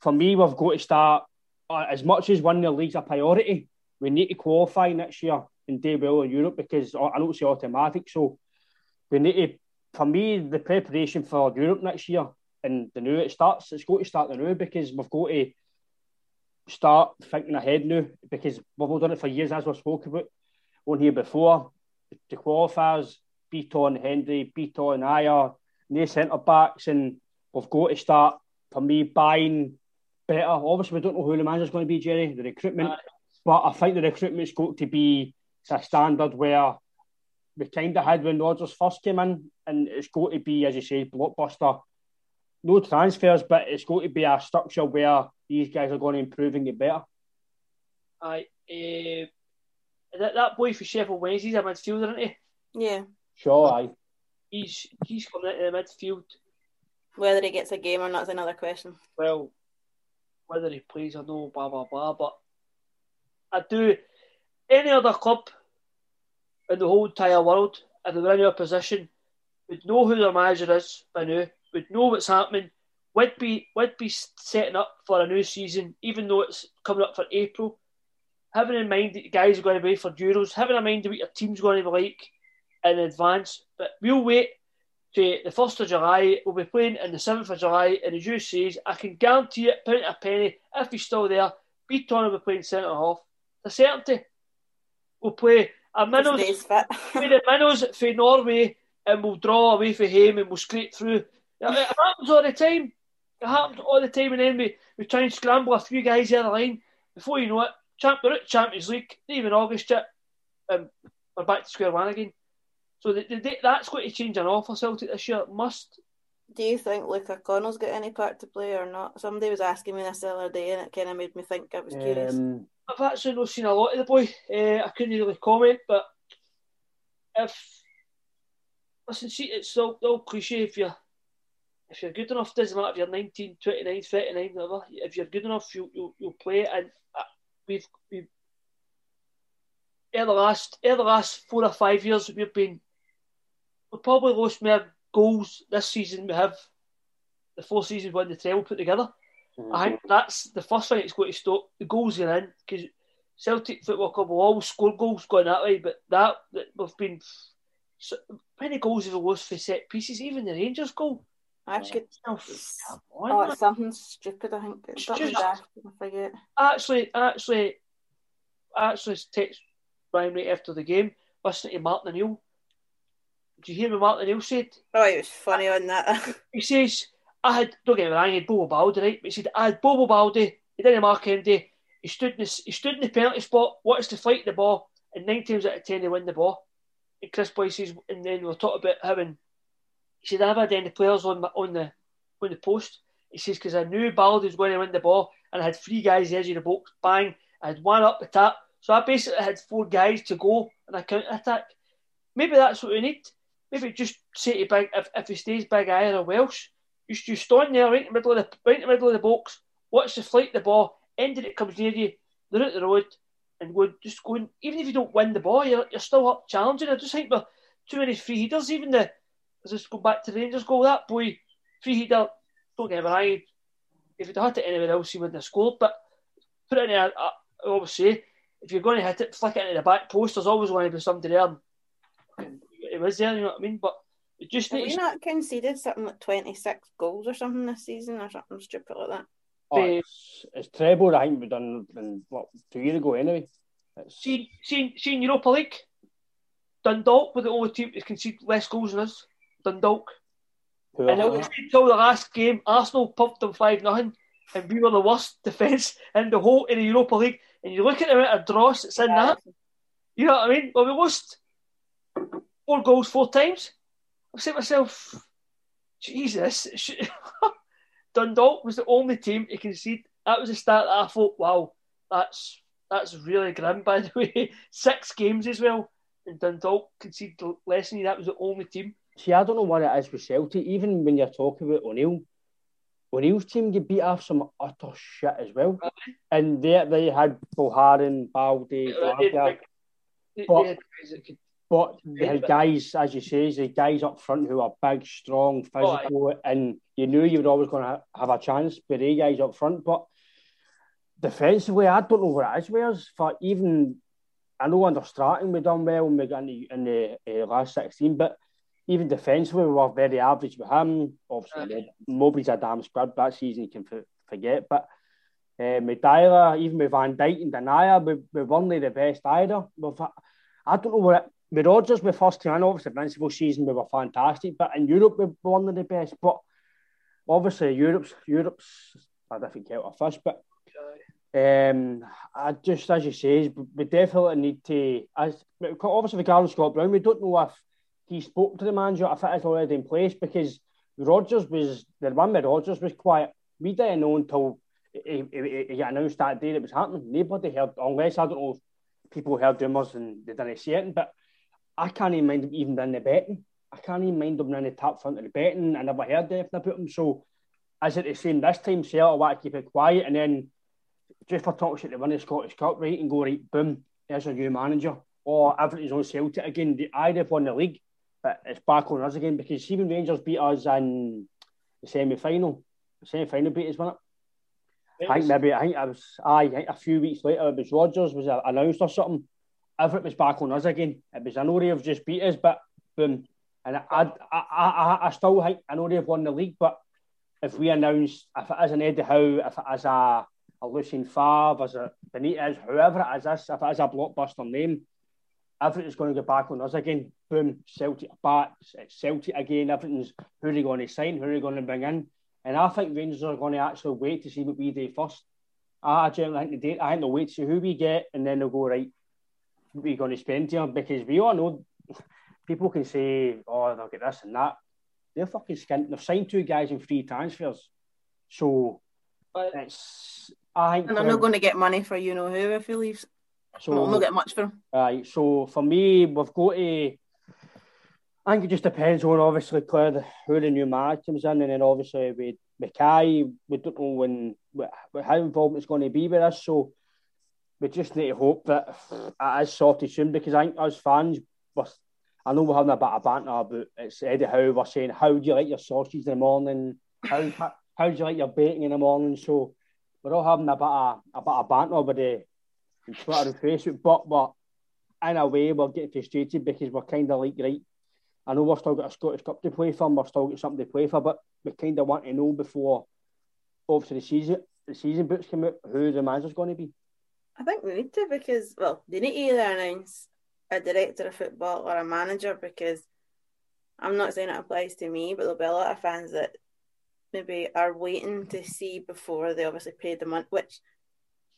for me, we've got to start uh, as much as winning the league's a priority. We need to qualify next year and do well in Europe because I don't see automatic. So we need to, for me, the preparation for Europe next year and the new it starts, it's got to start the new because we've got to start thinking ahead now because we've all done it for years as we've spoken about on here before. The qualifiers, Bitton, Hendry, Bitton, Ajer, no centre backs, and we've got to start for me buying better. Obviously, we don't know who the manager's going to be, Jerry, the recruitment, but I think the recruitment's got to be a standard where we kind of had when Rodgers first came in, and it's going to be, as you say, blockbuster. No transfers, but it's going to be a structure where these guys are going to improve and get better. Aye, uh, that, that boy for Sheffield Wednesday's a midfielder, isn't he? Yeah. Sure, aye. He's he's coming into the midfield. Whether he gets a game or not is another question. Well, whether he plays or no, blah blah blah. But I do. Any other club in the whole entire world, if they were in your position, would know who their manager is by now, would know what's happening, would be would be setting up for a new season, even though it's coming up for April. Having in mind that the guys are going to be for Euros, having in mind what your team's going to be like in advance. But we'll wait to the first of July. We'll be playing in the seventh of July, and as you say, I can guarantee it, pound a penny, if he's still there, Bitton will be playing centre half. The certainty. We'll play a minnows, play the minnows for Norway, and we'll eh, draw away for him, and we'll scrape through. It happens all the time. It happens all the time, and then we, we try and scramble a few guys in the line. Before you know it, champ, we're at Champions League, even August yet, and we're back to square one again. So the, the, that's going to change an awful Celtic this year. It must. Do you think Luca Connell's got any part to play or not? Somebody was asking me this the other day, and it kind of made me think. I was curious. Um, I've actually not seen a lot of the boy. Uh, I couldn't really comment, but if listen, see, it's all, all cliche. If you're if you're good enough, doesn't matter if you're 19, 29, 39, whatever. If you're good enough, you you you'll play. And uh, we've we've in the last in the last four or five years, we've been we've probably lost more goals this season we have the four seasons when the treble put together. Mm-hmm. I think that's the first thing it's going to stop the goals are in because Celtic Football Club will always score goals going that way, but that, that we've been so many goals have we lost for set pieces, even the Rangers goal. Actually, oh, oh, it's something stupid. I think it's just, daft, I forget. Actually, actually, actually, text Brian right after the game, listening to Martin O'Neill did you hear what Martin O'Neill said? Oh, it was funny on that. he says, I had, don't get me wrong, I had Bobo Baldé, right? But he said, I had Bobo Baldé, he didn't mark Andy, he stood, in the, he stood in the penalty spot, wants to fight the ball, and nine times out of ten they win the ball. And Chris Boy says, and then we'll talk about having, he said, I've had any players on, my, on, the, on the post. He says, because I knew Baldé was going to win the ball, and I had three guys edge of the box, bang, I had one up the tap. So I basically had four guys to go and I counter attack. Maybe that's what we need maybe just say to Big if, if he stays Big Iron or Welsh, you just stand there right in the middle of the right in the middle of the box, watch the flight of the ball, end it comes near you, they're out the road, and go just going. Even if you don't win the ball, you're, you're still up challenging. I just think we're too many free headers. Even the just go back to the Rangers goal. That boy free header. Don't get me wrong. If it had it anywhere else, he wouldn't have scored. But put it in there. I always say, if you're going to hit it, flick it into the back post. There's always going to be somebody there it was there, you know what I mean? But it just Have needs. you not conceded something like 26 goals or something this season or something stupid like that? Oh, it's, it's treble, I think we've done in, what, two years ago anyway. It's... Seen, seen, seen Europa League? Dundalk were the only team to concede less goals than us. Dundalk. Who And it are was until the last game, Arsenal pumped them 5 nothing, and we were the worst defence in the whole in the Europa League. And you look at the amount of dross that's in that, you know what I mean? Well, we lost four goals four times. I said to myself, Jesus. Dundalk was the only team to concede. That was the start that I thought, wow, that's that's really grim, by the way. Six games as well. And Dundalk conceded less than you. That was the only team. See, I don't know what it is with Celtic. Even when you're talking about O'Neill, O'Neill's team get beat off some utter shit as well. And they they had Boharin, Baldé, Varga, they- But- they had guys that could- but had guys, as you say, the guys up front who are big, strong, physical, and you knew you were always going to have a chance with the guys up front. But defensively, I don't know what it is us. For even, I know under Strachan we done well when we got in the, in the uh, last 16, but even defensively we were very average with him. Obviously, nobody's a damn squad that season, you can forget. But uh, with even with Van Dijk and Denayer, we, we weren't the best either. We've, I don't know what it, with Rodgers, my first team, know obviously Invincible season we were fantastic, but in Europe we were one of the best. But obviously Europe's Europe's a different kettle of fish. But um, I just as you say, we definitely need to. As obviously regarding Scott Brown, we don't know if he spoke to the manager if it is already in place because Rodgers was the one with Rodgers was quiet. We didn't know until he, he, he announced that day it was happening. Nobody heard unless I don't know people heard rumours and they didn't see it, but. I can't even mind them even in the betting. I can't even mind them in the top front of the betting. I never heard anything about them. So, as it is saying this time, Celtic oh, want to keep it quiet and then just for talking shit to win the Scottish Cup, right, and go, right, boom, there's a new manager. Or everything's on Celtic again. The idea won the league, but it's back on us again because even Rangers beat us in the semi final. The semi final beat us, wasn't it? I think maybe, I think I was, aye, I think a few weeks later, it was Rodgers was announced or something. Everett was back on us again. It was, I know they've just beat us, but boom. And I, I, I, I, still think, I know they've won the league, but if we announce, if it is an Eddie Howe, if it is a, a Lucien Favre, as a Benitez, whoever it is, if it is a blockbuster name, Everett is going to get back on us again. Boom, Celtic back, it's Celtic again. Everything's who are they going to sign, who are they going to bring in? And I think Rangers are going to actually wait to see what we do first. I generally think they. I think they'll wait to see who we get, and then they'll go right we're going to spend here because we all know people can say, oh, they'll get this and that. They're fucking skint. They've signed two guys in free transfers. So it's, I think. And they're not going to get money for you know who if he leaves. So, Well, not get much for him. Right. So for me, we've got to. I think it just depends on obviously clear the, who the new manager comes in, and then obviously with Mackay, we don't know when how involved it's going to be with us. So we just need to hope that it is sorted soon because I think us fans, we're, I know we're having a bit of banter but it's Eddie Howe. We're saying, how do you like your sausage in the morning? How how do you like your bacon in the morning? So we're all having a bit of a bit of banter with the Twitter and Facebook, but but in a way we're getting frustrated because we're kind of like right. I know we've still got a Scottish Cup to play for, and we've still got something to play for, but we kind of want to know before obviously the season the season books come out who the manager's going to be. I think we need to because well, they need to either announce a director of football or a manager because I'm not saying it applies to me, but there'll be a lot of fans that maybe are waiting to see before they obviously pay the money, which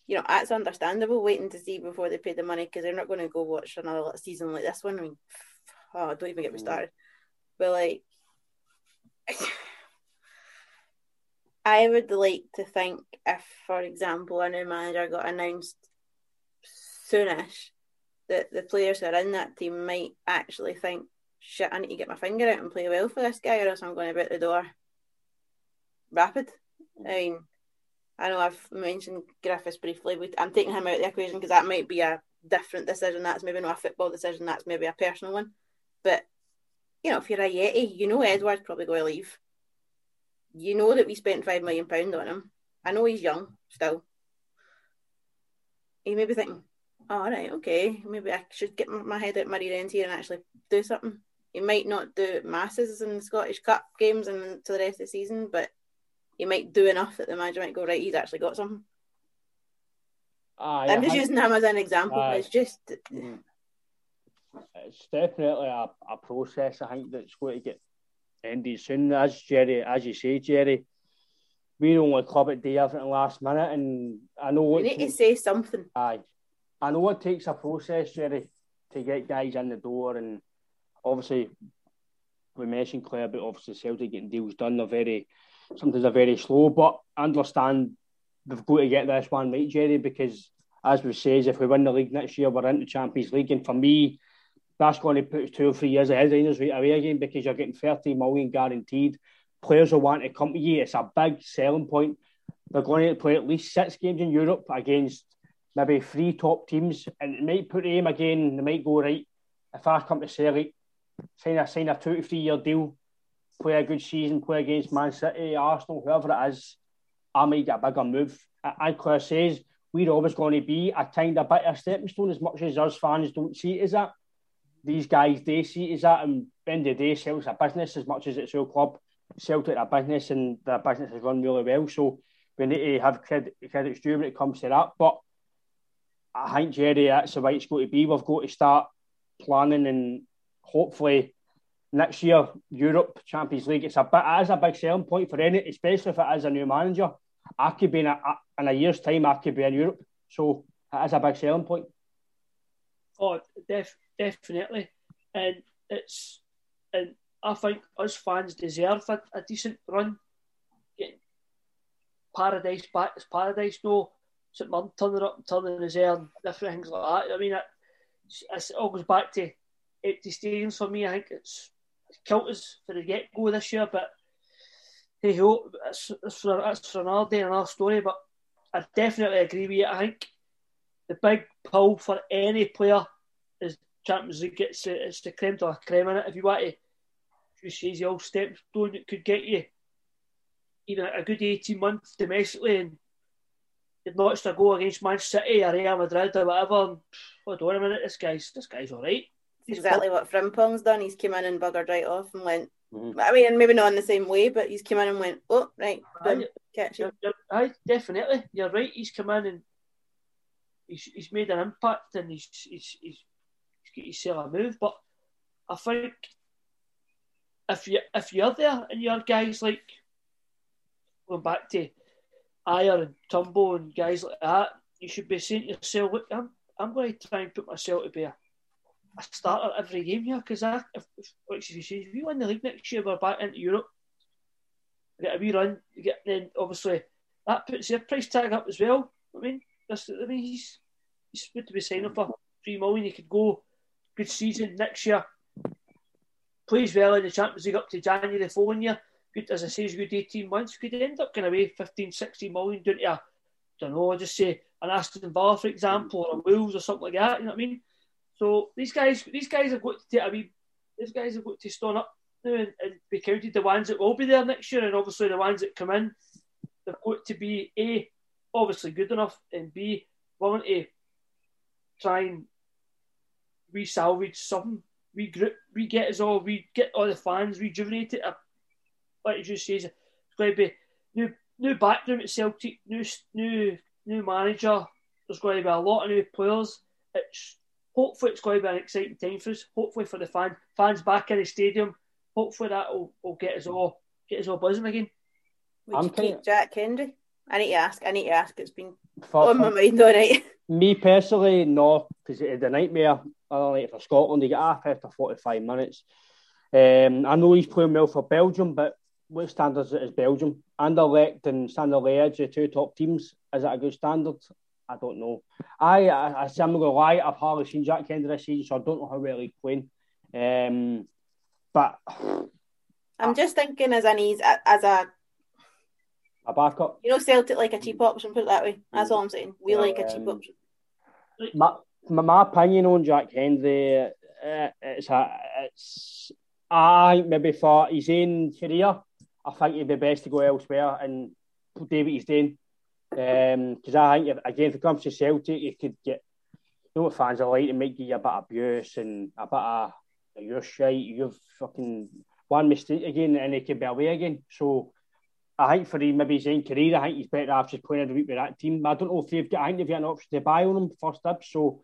you know that's understandable waiting to see before they pay the money because they're not going to go watch another season like this one. I mean, oh, don't even get me mm. started. But like, I would like to think if, for example, a new manager got announced soonish, that the players who are in that team might actually think, shit, I need to get my finger out and play well for this guy, or else I'm going to be out the door rapid. Mm. I mean, I know I've mentioned Griffiths briefly. but I'm taking him out of the equation because that might be a different decision. That's maybe not a football decision. That's maybe a personal one. But you know, if you're Ajeti, you know Edouard's probably going to leave. You know that we spent five million pound on him. I know he's young still. He may be thinking, all right, okay, maybe I should get my head out my rear end here and actually do something. He might not do masses in the Scottish Cup games and to the rest of the season, but he might do enough that the manager might go, right, he's actually got something. I'm just using him as an example. It's just, it's definitely a, a process. I think that's going to get ended soon. As Jerry, as you say, Jerry, we're only club that do everything last minute, and I know. You need to say something. Aye, I know it takes a process, Jerry, to get guys in the door, and obviously we mentioned Claire, but obviously Celtic getting deals done. They're very sometimes they're very slow, but I understand they've got to get this one right, Jerry, because as we says, if we win the league next year, we're into Champions League, and for me, that's going to put two or three years ahead of Rangers right away again because you're getting 30 million guaranteed. Players will want to come to you. It's a big selling point. They're going to play at least six games in Europe against maybe three top teams, and it might put aim again. They might go right. If I come to Celtic, sign a sign a two to three year deal, play a good season, play against Man City, Arsenal, whoever it is, I might get a bigger move. And Claire says we're always going to be a kind of bit of stepping stone as much as us fans don't see it as that. These guys, they see it as that, and end of the day, Celtic's a business as much as it's your club. Celtic a business, and the business has run really well. So we need to have credit, credit due when it comes to that. But I think Jerry, that's the way it's going to be. We've got to start planning, and hopefully next year Europe Champions League. It's a bit, it is a big selling point for any, especially if it is a new manager. I could be in a, in a year's time. I could be in Europe, so it is a big selling point. Oh, def, definitely, and it's and I think us fans deserve a, a decent run. Paradise back as paradise, no St turning up turning his air and different things like that. I mean, it, it all goes back to empty stadiums for me. I think it's, it's for the get go this year, but hey ho, it's, it's, for, it's for another day, another story. But I definitely agree with you. I think the big pull for any player is Champions League. It's, it's the creme de la creme in it. If you want to, you see the old steps stone that could get you even a good 18 months domestically and you'd notched a goal against Man City or Real Madrid or whatever. And, hold on a minute, this guy's this guy's all right. exactly what Frimpong's done. He's came in and buggered right off and went. Mm-hmm. I mean, maybe not in the same way, but he's come in and went, oh, right, boom, catch it. Aye, definitely. You're right. He's come in and he's, he's made an impact and he's he's he's, he's got his a move. But I think if you if you're there and you're guys like going back to Ajer and Tumbo and guys like that, you should be saying to yourself, look, I'm I'm going to try and put myself to be a, a starter every game here because if, if you say, if we win the league next year, we're back into Europe. get a wee run, get then obviously that puts your price tag up as well. I mean, that's, I mean he's he's good to be signing for three million. He could go good season next year plays well in the Champions League up to January the following year. Good, as I say, he's good 18 months. Could end up of away 15, 16 million down to a, don't know, just say an Aston Villa, for example, or a Wolves or something like that. You know what I mean? So these guys, these guys have got to take a wee, these guys have got to stand up now and, and be counted the ones that will be there next year, and obviously the ones that come in, they've got to be a obviously good enough, and b willing to try and re-salvage something regroup, we get us all, we get all the fans rejuvenated. Like you just says, it's going to be new new background at Celtic, new new new manager. There's going to be a lot of new players. It's hopefully it's going to be an exciting time for us. Hopefully for the fans, fans back in the stadium. Hopefully that will, will get us all get us all buzzing again. Would I'm you keep Jack Hendry? I need to ask. I need to ask. It's been on my mind all night. Me personally, no, because it is a nightmare other night for Scotland. He got half after 45 minutes. Um, I know he's playing well for Belgium, but what standards is Belgium? Anderlecht and Standard the two top teams. Is it a good standard? I don't know. I, I, I say I'm not going to lie, I've hardly seen Jack Hendry this season, so I don't know how well he's playing. Um, but I'm just thinking as an ease, as a a backup. You know, Celtic like a cheap option. Put it that way. That's all I'm saying. We like a cheap um, option. My, my, my opinion on Jack Hendry, uh, it's a, it's I maybe for his own career, I think it'd be best to go elsewhere and do what he's doing. Because um, I think if, again, if it comes to Celtic, you could get you know what fans are like, to make you a bit of abuse and a bit of you're shite, you've fucking one mistake again, and it could be away again. So I think for him, maybe his own career, I think he's better off just playing every week with that team. I don't know if they've got, I think they've got an option to buy on him first up. So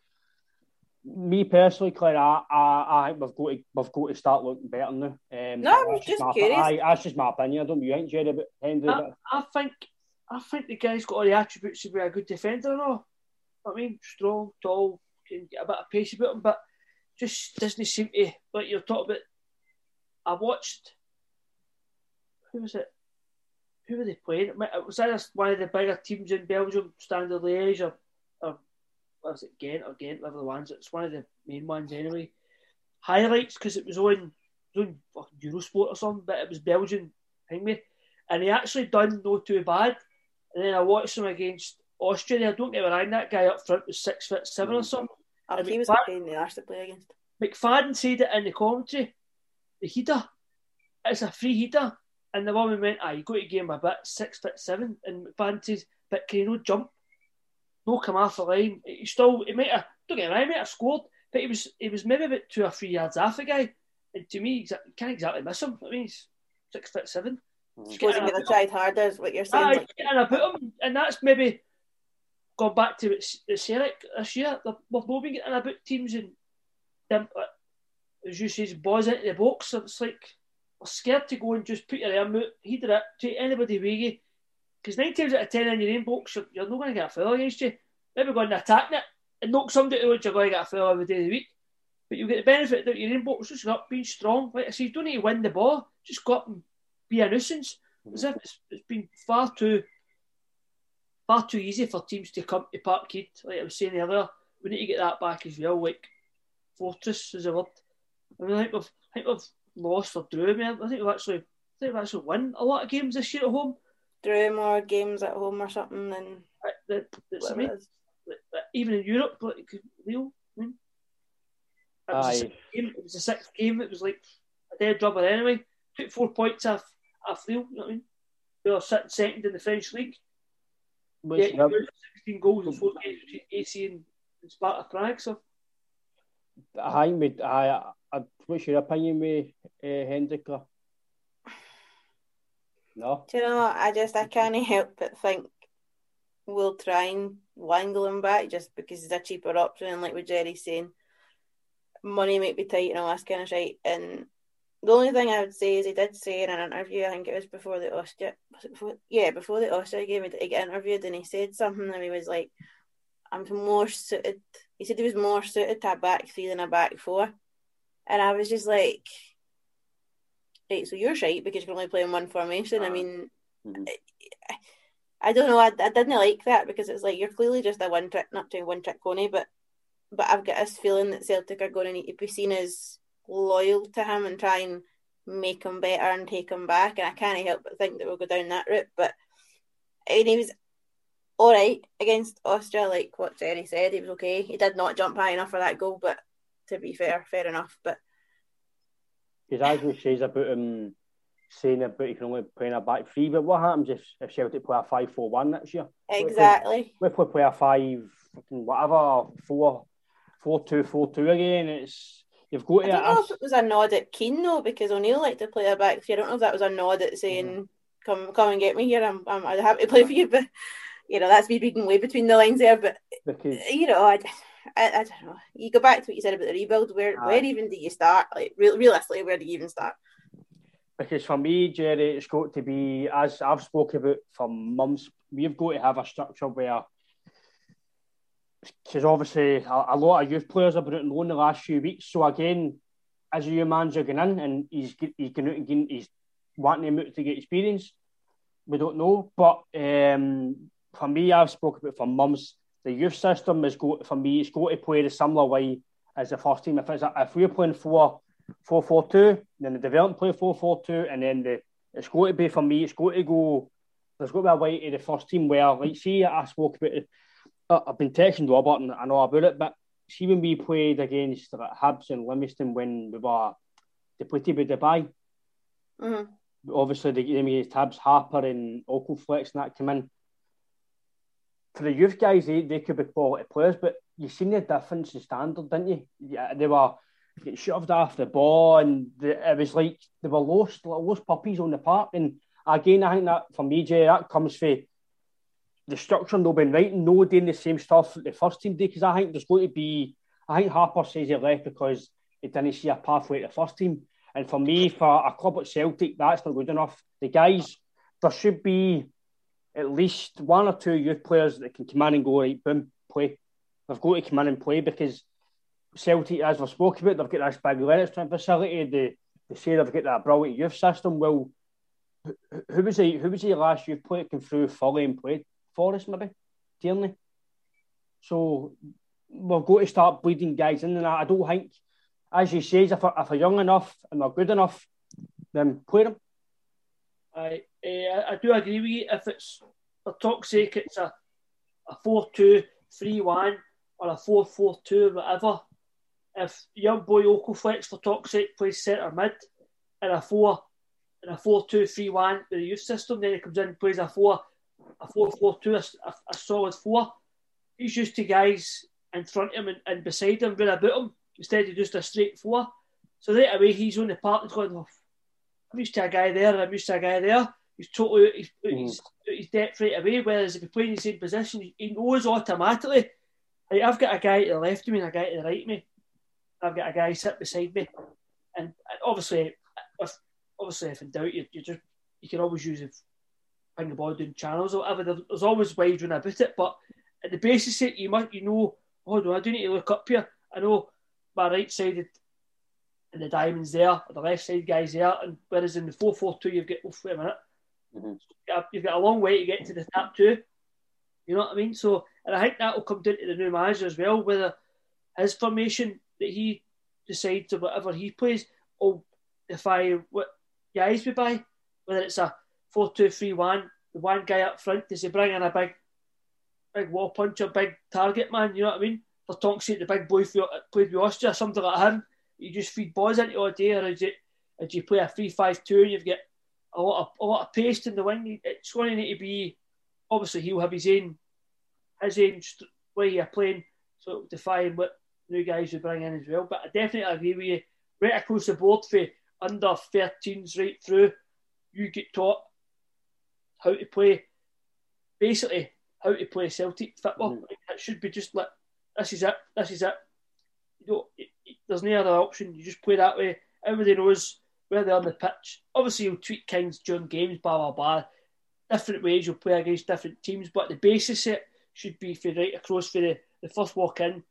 me personally, Claire, I, I, I think we've got to we've got to start looking better now. Um, No, I'm just my, curious. I, that's just my opinion. I don't you think, Jerry, but Hendry, I, I think I think the guy's got all the attributes to be a good defender all. I mean, strong, tall, can get a bit of pace about him, but just doesn't seem to like you're talking about. I watched. Who was it? Who were they playing? It was either one of the bigger teams in Belgium, Standard Liège, or was it Ghent or Ghent, whatever the ones. It's one of the main ones anyway. Highlights because it was on, on Eurosport or something, but it was Belgian me, and he actually done no too bad. And then I watched him against Austria. I don't get me wrong, that guy up front was six foot seven or something. Oh, he mean, was Clark- a pain in the arse to play against. McFadden said it in the commentary. The heater, it's a free heater. And the woman went, ah, you got to him a bit, six foot seven. And McFadden says, but can you not jump? No come off the line. He still, he might have, don't get me wrong, he might have scored, but he was he was maybe about two or three yards off the guy. And to me, exa- you can't exactly miss him. I mean, he's six foot seven. Just Suppose get he in a could have tried harder, is what you're saying. Aye, like, and I put him, and that's maybe gone back to it's- the Celtic this year. They've we've not been getting about teams and them, like, as you say, boys into the box. So it's like we're scared to go and just put your arm out, he did it, take anybody with you. Because nine times out of ten in your own box, you're, you're not going to get a foul against you. Maybe going to attack it and knock somebody out, you're going to get a foul every day of the week. But you get the benefit that your own box, just up, being strong. Like I say, you don't need to win the ball, just go up and be a nuisance. As if it's, it's been far too far too easy for teams to come to Parkhead. Like I was saying earlier, we need to get that back as well. Like fortress is a word. I mean, I think we've, I think we've lost or drew. I think we've actually, I think we've actually won a lot of games this year at home. Drew more games at home or something than Uh, That, that's amazing. it is. Like, like, even in Europe, like Leo. I mean, it was, a Aye. sixth game, it was the sixth game. It was like a dead rubber anyway. Took four points off off Leo. You know what I mean? They were sitting second in the French league. which, Yeah, you scored 16 goals in four games between AC and, and Sparta Prague. So I think we, I, I, what's your opinion with uh, Hendrick? No. Do you know? I just I can't help but think we'll try and wangle him back just because he's a cheaper option, and like what Jerry's saying, money might be tight and all this kind of shit. And the only thing I would say is he did say in an interview, I think it was before the it before? Yeah, before the Austria game, he get interviewed, and he said something, and he was like, "I'm more suited." He said he was more suited to a back three than a back four, and I was just like. Right, so you're shite because you're only playing one formation. I uh, mean, mm-hmm. I don't know. I, I didn't like that because it's like you're clearly just a one trick, not doing one trick pony, but but I've got this feeling that Celtic are going to need to be seen as loyal to him and try and make him better and take him back. And I can't help but think that we'll go down that route. But I mean, he was all right against Austria, like what Jerry said. He was okay. He did not jump high enough for that goal, but to be fair, fair enough. But Because as we says about him saying about he can only play in a back three, but what happens if, if Celtic play a 5 4 1 next year? exactly. If we play a 5 whatever, 4 4 2 4 2 again, it's you've got I don't know if it was a nod at Keane though, because O'Neill liked to play a back three. I don't know if that was a nod at saying, mm-hmm. "Come, come and get me here. I'm, I'm, I'm happy to play for you." But you know, that's me reading way between the lines there. But because you know, I, I, I don't know. You go back to what you said about the rebuild. Where, Aye. where even do you start? Like, real, realistically, where do you even start? Because for me, Jerry, it's got to be, as I've spoken about for months, we've got to have a structure where, because obviously a, a lot of youth players have been out on loan the last few weeks. So again, as a new manager going in and he's he's going out again, he's wanting out to get experience. We don't know, but um, for me, I've spoken about for months. The youth system is got for me. It's going to play the similar way as the first team. If it's a, if we're playing four four four two, then the development play four four two, and then the it's got to be for me. It's going to go. There's to be a way to the first team where, like, see, I spoke about it. uh, I've been texting Robert and I know about it, but see when we played against like, Hibs and Livingston when we were depleted with Dubai. hmm Obviously, the game against Hibs, Harper and Okoflex and that came in. For the youth guys, they, they could be quality players, but you seen the difference in standard, didn't you? Yeah, they were getting shoved off the ball, and the, it was like they were lost, lost puppies on the park. And again, I think that for me, Jay, that comes from the structure not being right, no doing the same stuff the first team did. Because I think there's going to be I think Harper says he left because he didn't see a pathway to the first team. And for me, for a club at Celtic, that's not good enough. The guys, there should be at least one or two youth players that can come in and go, right, boom, play. They've got to come in and play because Celtic, as we've spoken about, they've got this big Lennox facility. They, they say they've got that brilliant youth system. Well, who was the who was the last youth player came through fully and played for us, maybe? Tierney. So we've got to start bleeding guys in, and I don't think, as you say, if, if they're young enough and they're good enough, then play them. I uh, I do agree with you. If it's for sake, it's a a four two three one or a four four two whatever. If young boy Okoflex for sake plays centre mid in a four in a four two three one with the youth system, then he comes in and plays a four a four four two a, a, solid four. He's used to guys in front of him and, and beside him, run about him instead of just a straight four. So right away he's on the park and going, oh, I'm used to a guy there, and I'm used to a guy there. He's totally he's, mm. he's, he's depth right away. Whereas if he plays in the same position, he knows automatically. Like, I've got a guy to the left of me and a guy to the right of me. I've got a guy sit beside me, and, and obviously, if, obviously, if in doubt, you, you just you can always use a finger ball doing channels or whatever. There's always ways when about it, but at the basis, it you might you know. Oh no, I do need to look up here. I know my right sided and the diamonds there, the left side guys there, and whereas in the four four two, you've got oh, wait a minute, mm-hmm. you've got a long way to get to the top two. You know what I mean? So, and I think that will come down to the new manager as well, whether his formation that he decides or whatever he plays will defy what guys we buy. Whether it's a four two three one, the one guy up front, does he bring in a big, big wall puncher, big target man? You know what I mean? For Tonksy, the big boy for, played with Austria, something like him you just feed balls into all day, or is it? If you play a three-five-two and you've got a lot of a lot of pace in the wing, it's going to need to be. Obviously, he'll have his own his own way of playing, so it define what new guys we bring in as well. But I definitely agree with you. Right across the board for under 13s right through, you get taught how to play. Basically, how to play Celtic football. Mm. It should be just like this is it. This is it. You know, there's no other option. You just play that way. Everybody knows where they're on the pitch. Obviously, you'll tweak things during games, blah, blah, blah. Different ways you'll play against different teams, but the basis it should be for right across for the, the first walk in,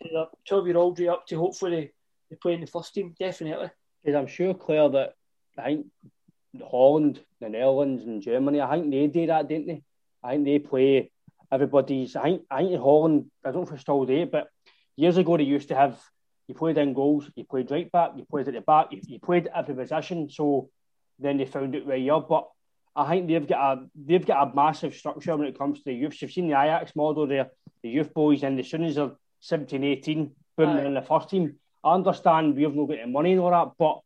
the uh, 12 year old right up to hopefully they play in the first team, definitely. Because I'm sure, Claire, that I think Holland, the Netherlands, and Germany, I think they do that, didn't they? I think they play everybody's. I think, I think Holland, I don't know if it's still there, but years ago they used to have you played in goals, you played right back, you played at the back, you, you played every position. So then they found it where you're. But I think they've got a they've got a massive structure when it comes to the youth. You've seen the Ajax model there, the youth boys, and as soon as they're 17, 18, boom, they're in the first team. I understand we've not got the money and all that, but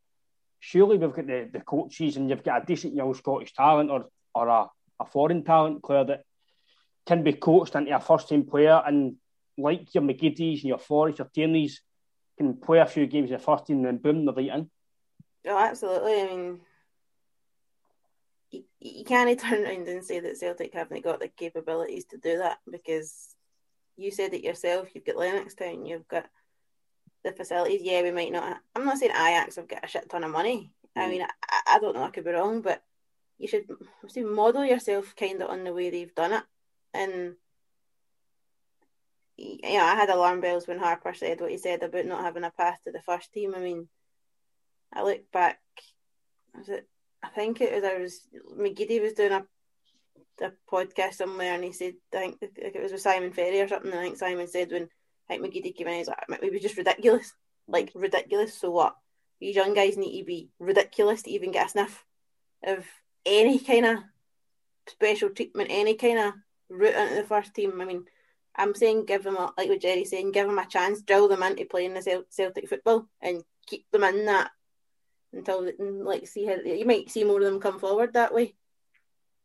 surely we've got the, the coaches and you've got a decent young Scottish talent or or a, a foreign talent player that can be coached into a first team player and like your McGeady's and your Forrest, your Tierneys, can play a few games in the first team and then boom, they're right in. Oh, absolutely. I mean, you, you can't turn around and say that Celtic haven't got the capabilities to do that because you said it yourself. You've got Lennox Town, you've got the facilities. Yeah, we might not. I'm not saying Ajax have got a shit ton of money. Mm. I mean, I, I don't know. I could be wrong, but you should see model yourself kind of on the way they've done it, and you know, I had alarm bells when Harper said what he said about not having a path to the first team. I mean, I look back, was it? I think it was I was McGeady was doing a a podcast somewhere, and he said I think it was with Simon Ferry or something. I think Simon said when I think McGeady came in, he's like, it was just ridiculous, like ridiculous. So what? These young guys need to be ridiculous to even get a sniff of any kind of special treatment, any kind of route into the first team. I mean, I'm saying give them a, like what Jerry's saying, give them a chance, drill them into playing the Celtic football, and keep them in that until like see how you might see more of them come forward that way.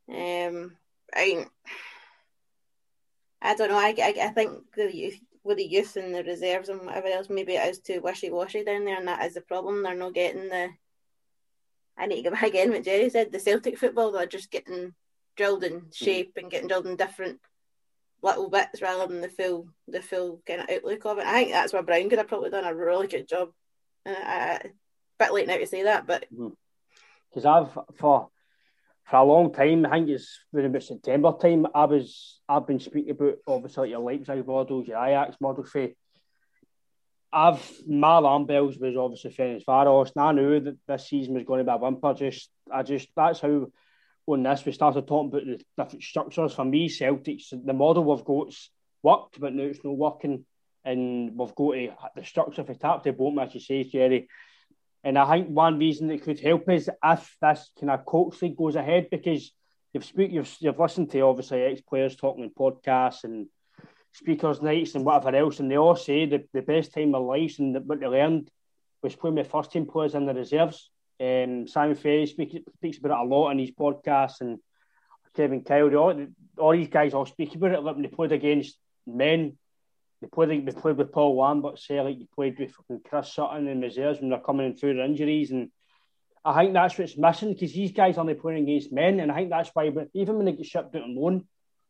Um, I, I don't know. I, I, I think the youth, with the youth and the reserves and whatever else, maybe it is too wishy washy down there, and that is the problem. They're not getting the. I need to go back again. What Jerry said, the Celtic football, they're just getting drilled in shape and getting drilled in different little bits rather than the full the full kind of outlook of it. I think that's where Brown could have probably done a really good job. And bit late now to say that, but mm-hmm. because I've for for a long time, I think it's been about September time. I was I've been speaking about obviously your Leipzig models, your Ajax models. For I've my alarm bells was obviously Ferencvaros, and I knew that this season was going to be a whimper. Just I just that's how on this we started talking about the different structures. For me, Celtics, the model we've got's worked, but now it's not working, and we've got to, the structure for tap to bottom, as you say, Jerry. And I think one reason that could help is if this kind of coach league goes ahead because you've speak, you've you've listened to obviously ex players talking in podcasts and speakers nights and whatever else, and they all say the, the best time of lives and what they learned was playing with first team players in the reserves. Um, Simon Ferry speaks, speaks about it a lot in his podcasts, and Kevin Kyle, all, all these guys all speak about it. Like when they played against men, they played they played with Paul Lambert, say like you played with Chris Sutton and reserves when they're coming in through their injuries, and I think that's what's missing because these guys are only playing against men, and I think that's why even when they get shipped out on loan,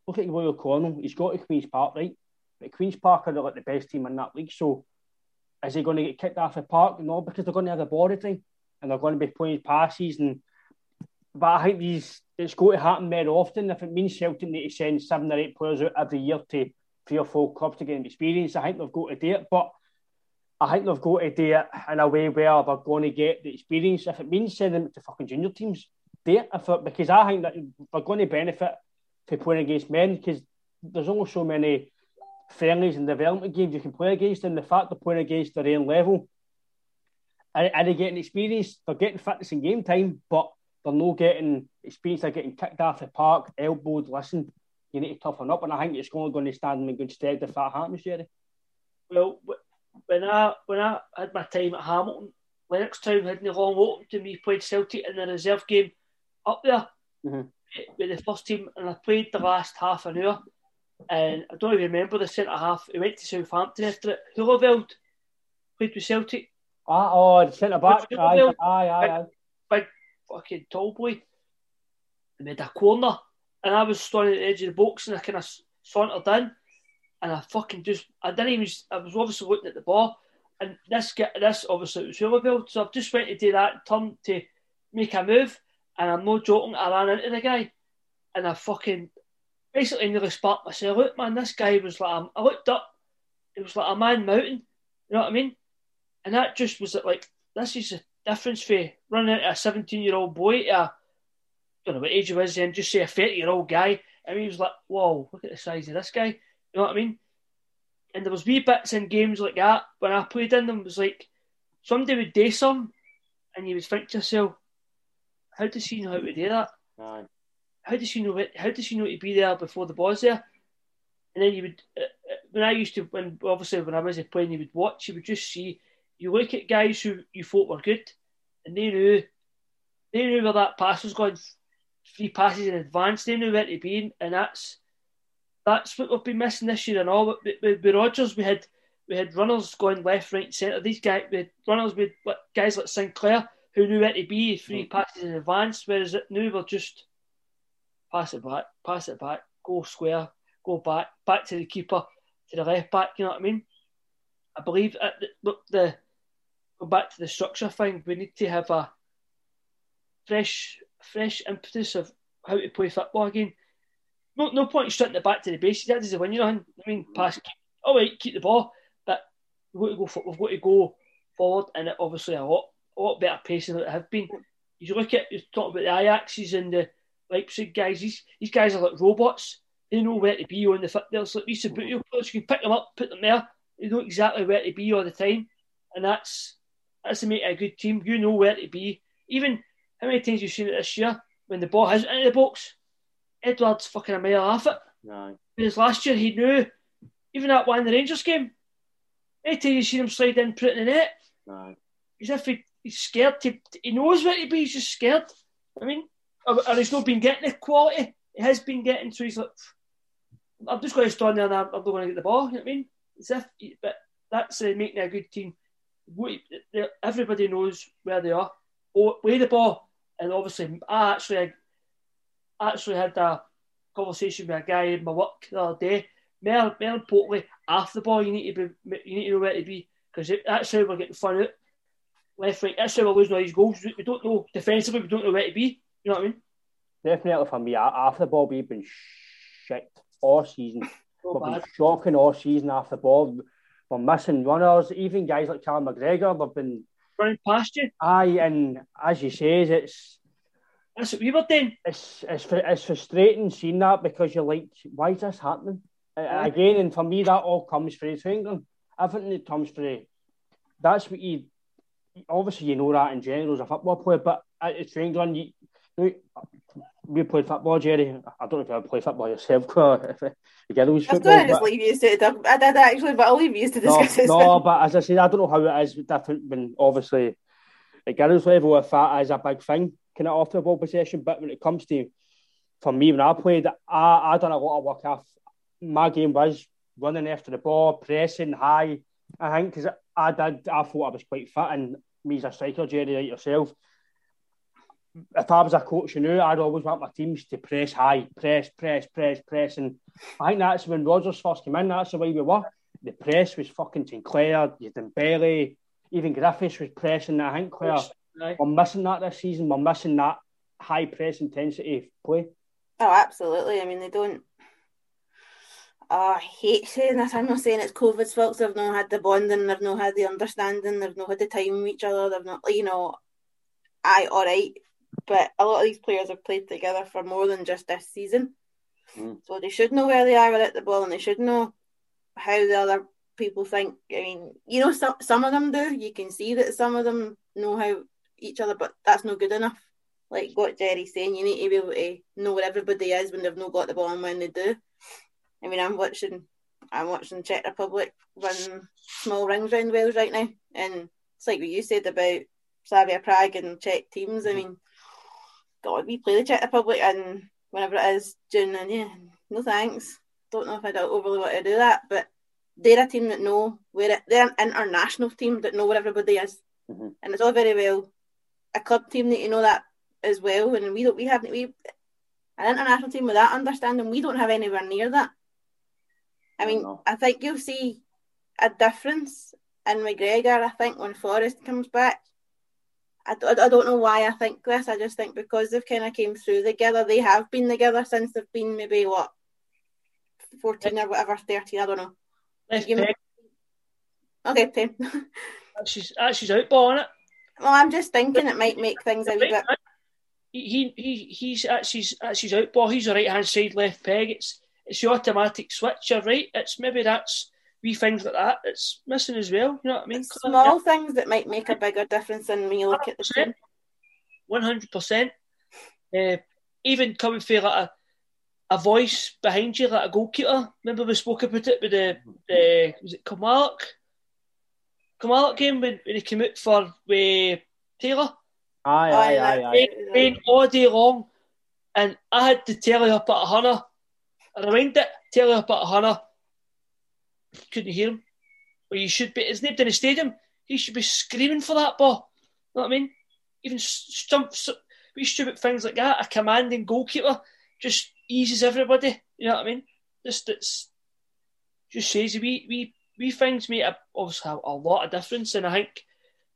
look at Royal O'Connell, he's got to Queen's Park, right? But Queen's Park are like the best team in that league, so is he going to get kicked off the park? No, because they're going to have the body time and they're going to be playing passes and. But I think these it's going to happen very often. If it means Celtic need to send seven or eight players out every year to three or four clubs to get experience, I think they've got to do it. But I think they've got to do it in a way where they're going to get the experience. If it means sending them to fucking junior teams, do it. Because I think that they're going to benefit for playing against men because there's only so many friendlies and development games you can play against, and the fact they're playing against their own level, are, are they getting experience? They're getting fitness in game time, but they're not getting experience. They're getting kicked off the park, elbowed. Listen, you need to toughen up, and I think it's only going to stand them in good stead if that happens, Jerry. Well, when I when I had my time at Hamilton, Lennoxtown had no long open to me. Played Celtic in the reserve game up there mm-hmm. with the first team, and I played the last half an hour. And I don't even remember the centre half. He went to Southampton after it. Hooiveld played with Celtic. Ah, oh, centre back. Aye, aye, aye, aye. Big fucking tall boy. He made a corner, and I was standing at the edge of the box, and I kind of sauntered in, and I fucking just, I didn't even, I was obviously looking at the ball, and this get this obviously was Hooiveld, so I've just went to do that turn to make a move, and I'm not joking, I ran into the guy, and I fucking basically nearly sparked myself out, man. This guy was like, I looked up, it was like a man mountain, you know what I mean? And that just was like, this is the difference for running into a 17 year old boy to a, I don't know what age he was then, just say a 30 year old guy. And he was like, whoa, look at the size of this guy. You know what I mean? And there was wee bits in games like that when I played in them, it was like somebody would do some and you would think to yourself, how does he know how to do that? How does he know it? How does he know to be there before the ball's there? And then you would, uh, uh, when I used to, when obviously when I was playing, you would watch, you would just see, you look at guys who you thought were good, and they knew, they knew where that pass was going, three passes in advance, they knew where to be, and that's that's what we've been missing this year and all. With, with, with Rodgers, we had we had runners going left, right, centre. These guys, we had runners with guys like Sinclair who knew where to be, three mm. passes in advance. Whereas now we're just pass it back, pass it back, go square, go back, back to the keeper, to the left back. You know what I mean? I believe at the, the go back to the structure thing. We need to have a fresh, fresh impetus of how to play football again. No, no point in strutting it back to the basics. That is doesn't win you nothing. I mean, pass. Keep, all right, keep the ball, but we've got to go. We've got to go forward, and obviously a lot, a lot better pace than it have been. You look at you talk about the Ajaxes and the Leipzig guys. These these guys are like robots. They know where to be on the foot. There's like these players. You can pick them up, put them there. They know exactly where to be all the time, and that's that's to make a good team. You know where to be. Even how many times you've seen it this year when the ball has into the box, Edouard's fucking a mile off it. No. Because last year he knew, even that one in the Rangers game, any time you seen him slide in, put it in the net, no. as if he, he's scared to, he knows where to be, he's just scared. I mean, or, or he's not been getting the quality he has been getting, so he's like, I'm just going to stand there and I'm, I'm not going to get the ball, you know what I mean? As if, but that's uh, making a good team. Everybody knows where they are. Oh, play the ball, and obviously, I actually, I actually had a conversation with a guy in my work the other day, more, more importantly, after the ball, you need to be, you need to know where to be because that's how we're getting fun out. Left, right, that's how we're losing all these goals. We don't know defensively, we don't know where to be. You know what I mean? Definitely for me, after the ball, we've been shit all season. So we've been shocking all season after the ball. We're missing runners, even guys like Callum McGregor. They've been Running past you. aye, and as you say, it's That's what we were doing. it's it's it's frustrating seeing that because you're like, why is this happening Aye. again? And for me, that all comes from England. Everything that comes from that's what you obviously you know that in general as a football player, but at England, you, you know, we played football, Jerry. I don't know if you ever play football yourself, if you get those football. going to just leave you to talk. I did actually, but I'll leave you to no, discuss it. no, but as I said, I don't know how it is different when obviously at girls level if that is a big thing, kind of off the ball possession. But when it comes to for me when I played, I I done a lot of work off. My game was running after the ball, pressing high. I think because I did, I thought I was quite fit, and me as a striker, Jerry, like yourself. If I was a coach, you know, I'd always want my teams to press high, press, press, press, press, and I think that's when Rodgers first came in. That's the way we were the press was fucking Sinclair, you Dembele, even Griffiths was pressing. I think where Aye. we're missing that this season. We're missing that high press intensity play. Oh, absolutely. I mean, they don't. Oh, I hate saying this. I'm not saying it's COVID's fault. 'cause They've not had the bonding. They've not had the understanding. They've not had the time with each other. They've not, you know, aye, all right. But a lot of these players have played together for more than just this season. Mm. So they should know where they are without the ball and they should know how the other people think. I mean, you know, some, some of them do. You can see that some of them know how each other, but that's not good enough. Like what Jerry's saying, you need to be able to know where everybody is when they've not got the ball and when they do. I mean, I'm watching, I'm watching Czech Republic run small rings round Wales right now, and it's like what you said about Slavia Prague and Czech teams. I mean, God, we play the Czech Republic, and whenever it is June, and yeah, no thanks. Don't know if I'd overly want to do that, but they're a team that know where it, they're an international team that know where everybody is, Mhm. and it's all very well a club team that you know that as well, and we don't, we haven't, we an international team with that understanding, we don't have anywhere near that. I mean, No. I think you'll see a difference in McGregor. I think when Forrest comes back, I, I don't know why I think this. I just think because they've kind of came through together. They have been together since they've been maybe what fourteen or whatever, thirteen. I don't know. Left You- peg. Okay, ten. she's his outball, is it? well, I'm just thinking it might make things a bit. He, he, he he's that's his that's his outball. He's a right hand side left peg. It's it's the automatic switcher, right. It's maybe that's wee things like that. It's missing as well. You know what I mean? Small things that might make a bigger difference than when you look at the team. One hundred percent. Uh, Even coming for like a a voice behind you, like a goalkeeper. Remember we spoke about it with the the was it Kamalak? Kamalak game when, when he came out for uh, Taylor. Aye, Aye, aye, aye, that- aye. Rain, rain all day long, and I had to tell her up at a hunter. I rewind it, tell her up at a hunter. Couldn't hear him. Well, you should be. It's nipped in the stadium. He should be screaming for that ball. You know what I mean? Even stump, we stupid things like that. A commanding goalkeeper just eases everybody. You know what I mean? Just it's just says we we we things make a, obviously a, lot of difference, and I think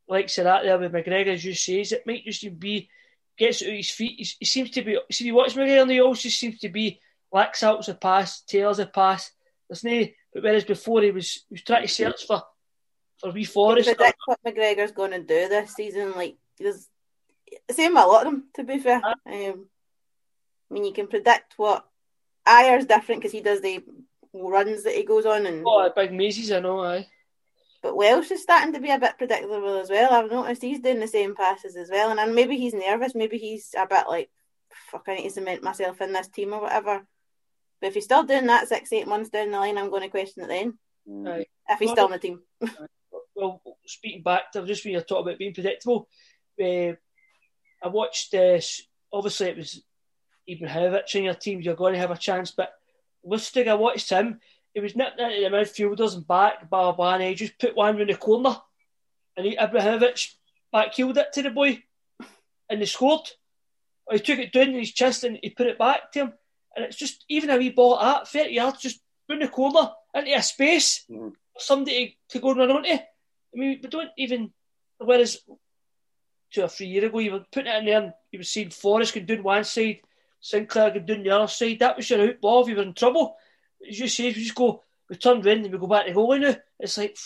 like said that there with McGregor, as you says, it might just be gets out of his feet. He's, he seems to be. See, you watch McGregor, and he always just seems to be lacks out the pass, tails the pass. There's no, but whereas before he was he was trying to search for for wee Forrest. can predict what McGregor's going to do this season. Like there's same with a lot of them. To be fair, um, I mean you can predict what Ajer's different because he does the runs that he goes on, and Oh, big mazes, I know. Aye. but Welsh is starting to be a bit predictable as well. I've noticed he's doing the same passes as well, and then maybe he's nervous. Maybe he's a bit like, "Fuck, I need to cement myself in this team or whatever." But if he's still doing that six, eight months down the line, I'm going to question it then. Aye. If he's still in the team, well, speaking back to just when you talk about being predictable, uh, I watched this. Obviously, it was Ibrahimovic in your team. You're going to have a chance, but Lustig, I watched him. He was nipping into the midfielders and back, blah blah, and he just put one in the corner, and he, Ibrahimovic backheeled it to the boy, and they scored. Or he took it down in his chest and he put it back to him, and it's just even a wee ball at thirty yards, just put the corner into a space Mhm. for somebody to, to go run onto. I mean, we don't even. Whereas two or three years ago, you were putting it in there and you were seeing Forrest going do one side, Sinclair going do the other side. That was your out ball if you were in trouble. As you say, if you just go, we turn round and we go back to goalie now. It's like,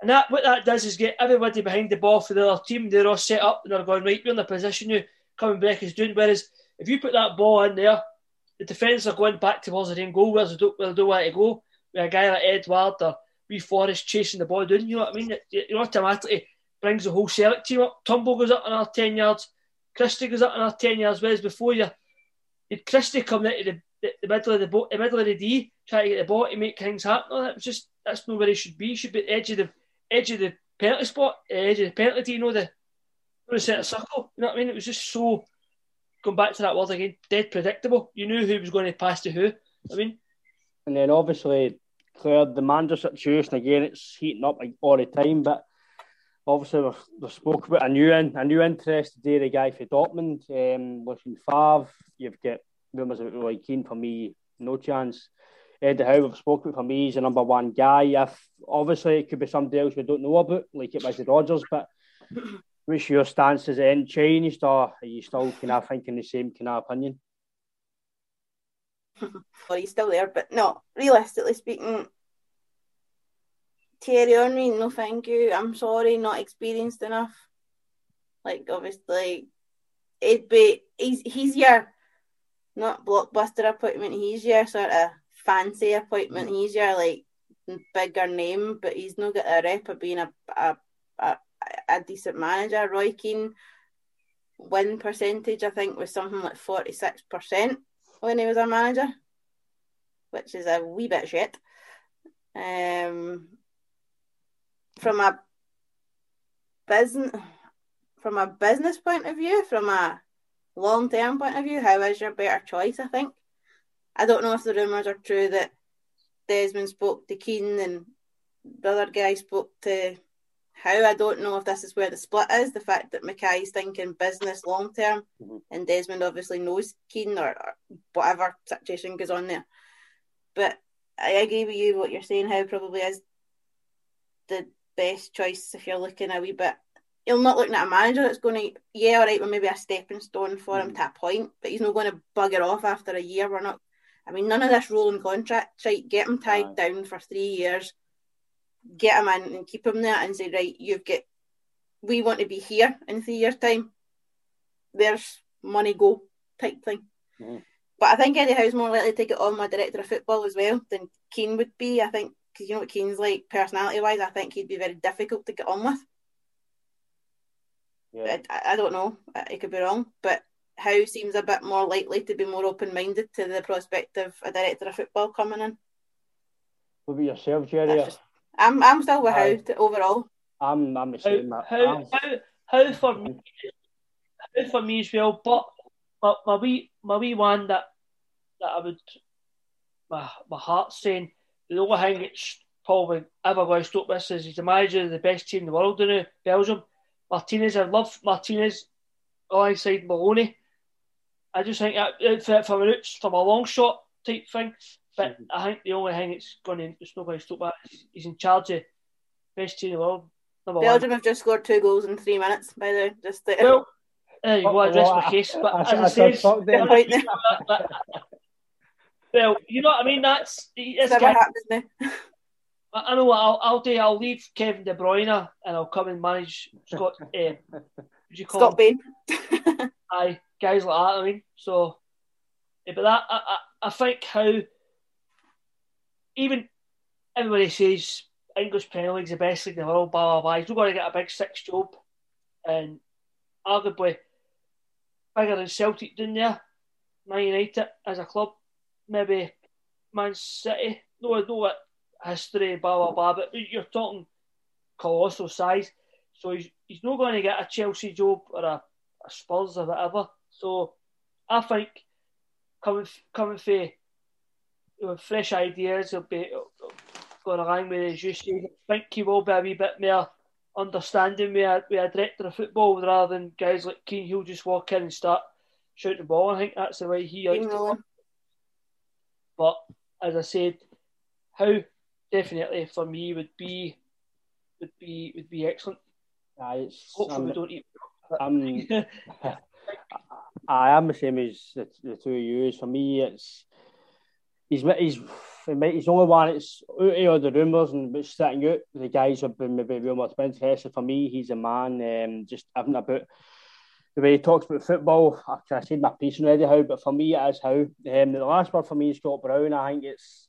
and that what that does is get everybody behind the ball for the other team. They're all set up and they're going right. We're in the position now. Coming back is doing. Whereas if you put that ball in there, the defence are going back towards the end goal where they don't, where they don't want to go. With a guy like Edouard or wee Forrest chasing the ball down, you know what I mean? It, it automatically brings the whole Celtic team up. Turnbull goes up another 10 yards. Christie goes up another 10 yards. Whereas before you, you'd Christie coming into the, the, the middle of the boat, the middle of the D, trying to get the ball to make things happen. No, that was just, that's not where he should be. He should be edge of the, edge of the penalty spot, edge of the penalty, you know, the, the circle. You know what I mean? It was just so, going back to that word again, dead predictable. You knew who was going to pass to who. I mean, And then obviously, Claire, the manager situation again, it's heating up all the time. But obviously, we've, we've spoke about a new in, a new interest today. The guy for Dortmund, um, Favre. You've got rumours about Roy Keane. For me, no chance. Eddie Howe, we've spoken for me, he's the number one guy. If obviously it could be somebody else we don't know about, like it was the Rodgers. But what's your stance? Has it changed, or are you still kind of thinking the same kind of opinion? or he's still there. But no, realistically speaking, Thierry Henry, no thank you. I'm sorry, not experienced enough. Like obviously, it'd be he's he's your not blockbuster appointment. He's your sort of fancy appointment. Mm. He's your like bigger name, but he's not got a rep of being a a, a, a decent manager. Roy Keane win percentage, I think, was something like forty six percent when he was our manager, which is a wee bit shit. Um, from a business, from a business point of view, from a long term point of view, Howe is your better choice? I think. I don't know if the rumours are true that Desmond spoke to Keane and the other guy spoke to Howe. I don't know if this is where the split is. The fact that McKay's thinking business long term Mhm. and Desmond obviously knows Keane or, or whatever situation goes on there. But I agree with you what you're saying, Howe probably is the best choice if you're looking a wee bit. You're not looking at a manager that's going to, yeah, all right, well, maybe a stepping stone for him to a point, but he's not going to bugger off after a year. We're not, I mean, none of this rolling contract, right? Get him tied Aye. down for three years, get him in and keep him there and say, right, you've got, we want to be here in three years' time. There's money go type thing. Mhm. But I think Eddie Howe's more likely to get on my director of football as well than Keane would be. I think because you know what Keane's like personality wise. I think he'd be very difficult to get on with. Yeah. I, I don't know. I I could be wrong, but Howe seems a bit more likely to be more open minded to the prospect of a director of football coming in. What about yourself, Jerry? Just- I'm I'm still with Aye. Howe overall. I'm, I'm the Howe, same. Howe, I'm- Howe, Howe for me, Howe for me as well. But my, my wee, my wee one that that I would, my my heart's saying the only thing that's probably ever going to stop this is he's the manager of the best team in the world in Belgium. Martinez, I love Martinez alongside Maloney. I just think that that for, from a roots, from a long shot type thing. But I think the only thing it's going to, it's not going to stop that. is He's in charge of best team in the world. Number one. Belgium have just scored two goals in three minutes. By the way, just to, Well, there you go. I rest Well, my case. But I- as I- I, I say, said fuck them. Well, you know what I mean. That's this never guy. happens. I I know what I'll, I'll do. I'll leave Kevin De Bruyne and I'll come and manage Scott. Uh, you call Scott him? Bain. Aye, guys like that. I mean, so. eh, but that I, I, I think Howe even everybody says English Premier League's the best league in the world. Blah blah blah. He's not going to get a big six job, and arguably bigger than Celtic down there. Man United as a club, maybe Man City. No, no, what history, blah blah blah. But you're talking colossal size. So he's he's not going to get a Chelsea job or a, a Spurs or whatever. So I think coming coming for fresh ideas, he'll be going along with as you say. I think he will be a wee bit more understanding with a, with a director of football rather than guys like Keane who'll just walk in and start shooting the ball. I think that's the way he likes to Steamrolling. But as I said, Howe definitely for me would be would be would be excellent. Aye, it's, Hopefully I'm, we don't eat. I'm, I am the same as the, the two of you. For me, it's he's he's he's only one. It's out of the rumours and but sitting out. The guys have been maybe real much interested. For me, he's a man. Um, just having about the way he talks about football. I, I said my piece already. Howe, but for me, it is Howe. Um, the last word for me is Scott Brown. I think it's.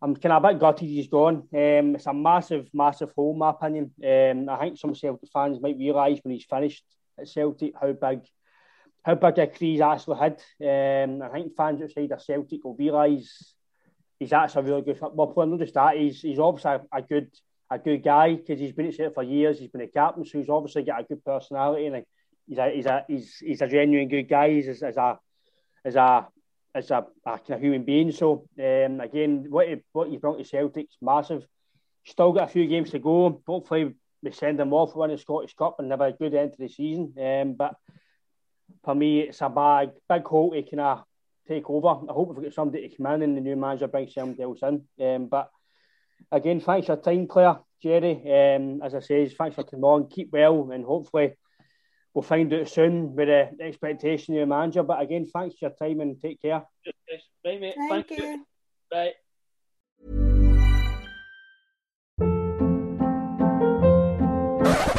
I'm kind of a bit gutted he's gone. Um, it's a massive, massive hole, my opinion. Um, I think some Celtic fans might realise when he's finished at Celtic how big how big a he's actually had. Um, I think fans outside of Celtic will realise he's actually a really good football player. Not just that, he's, he's obviously a, a good a good guy because he's been at Celtic for years. He's been a captain, so he's obviously got a good personality and he's a he's a he's, he's a genuine good guy. He's as, as a as a as a, a kind of human being. So um, again, what he, what he brought to Celtic's massive. Still got a few games to go. Hopefully, we send him off for winning the Scottish Cup and have a good end to the season. Um, but for me, it's a big, big hole to kind of take over. I hope we get somebody to come in and the new manager brings somebody else in. Um, but again, thanks for your time, Claire, Jerry. Um, as I say, thanks for coming on. Keep well, and hopefully we'll find out soon with the expectation of your manager. But again, thanks for your time and take care. Right, mate. Thank, Thank, you. you. Right.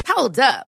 Hold up.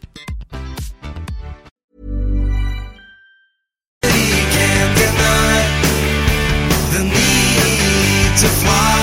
to fly.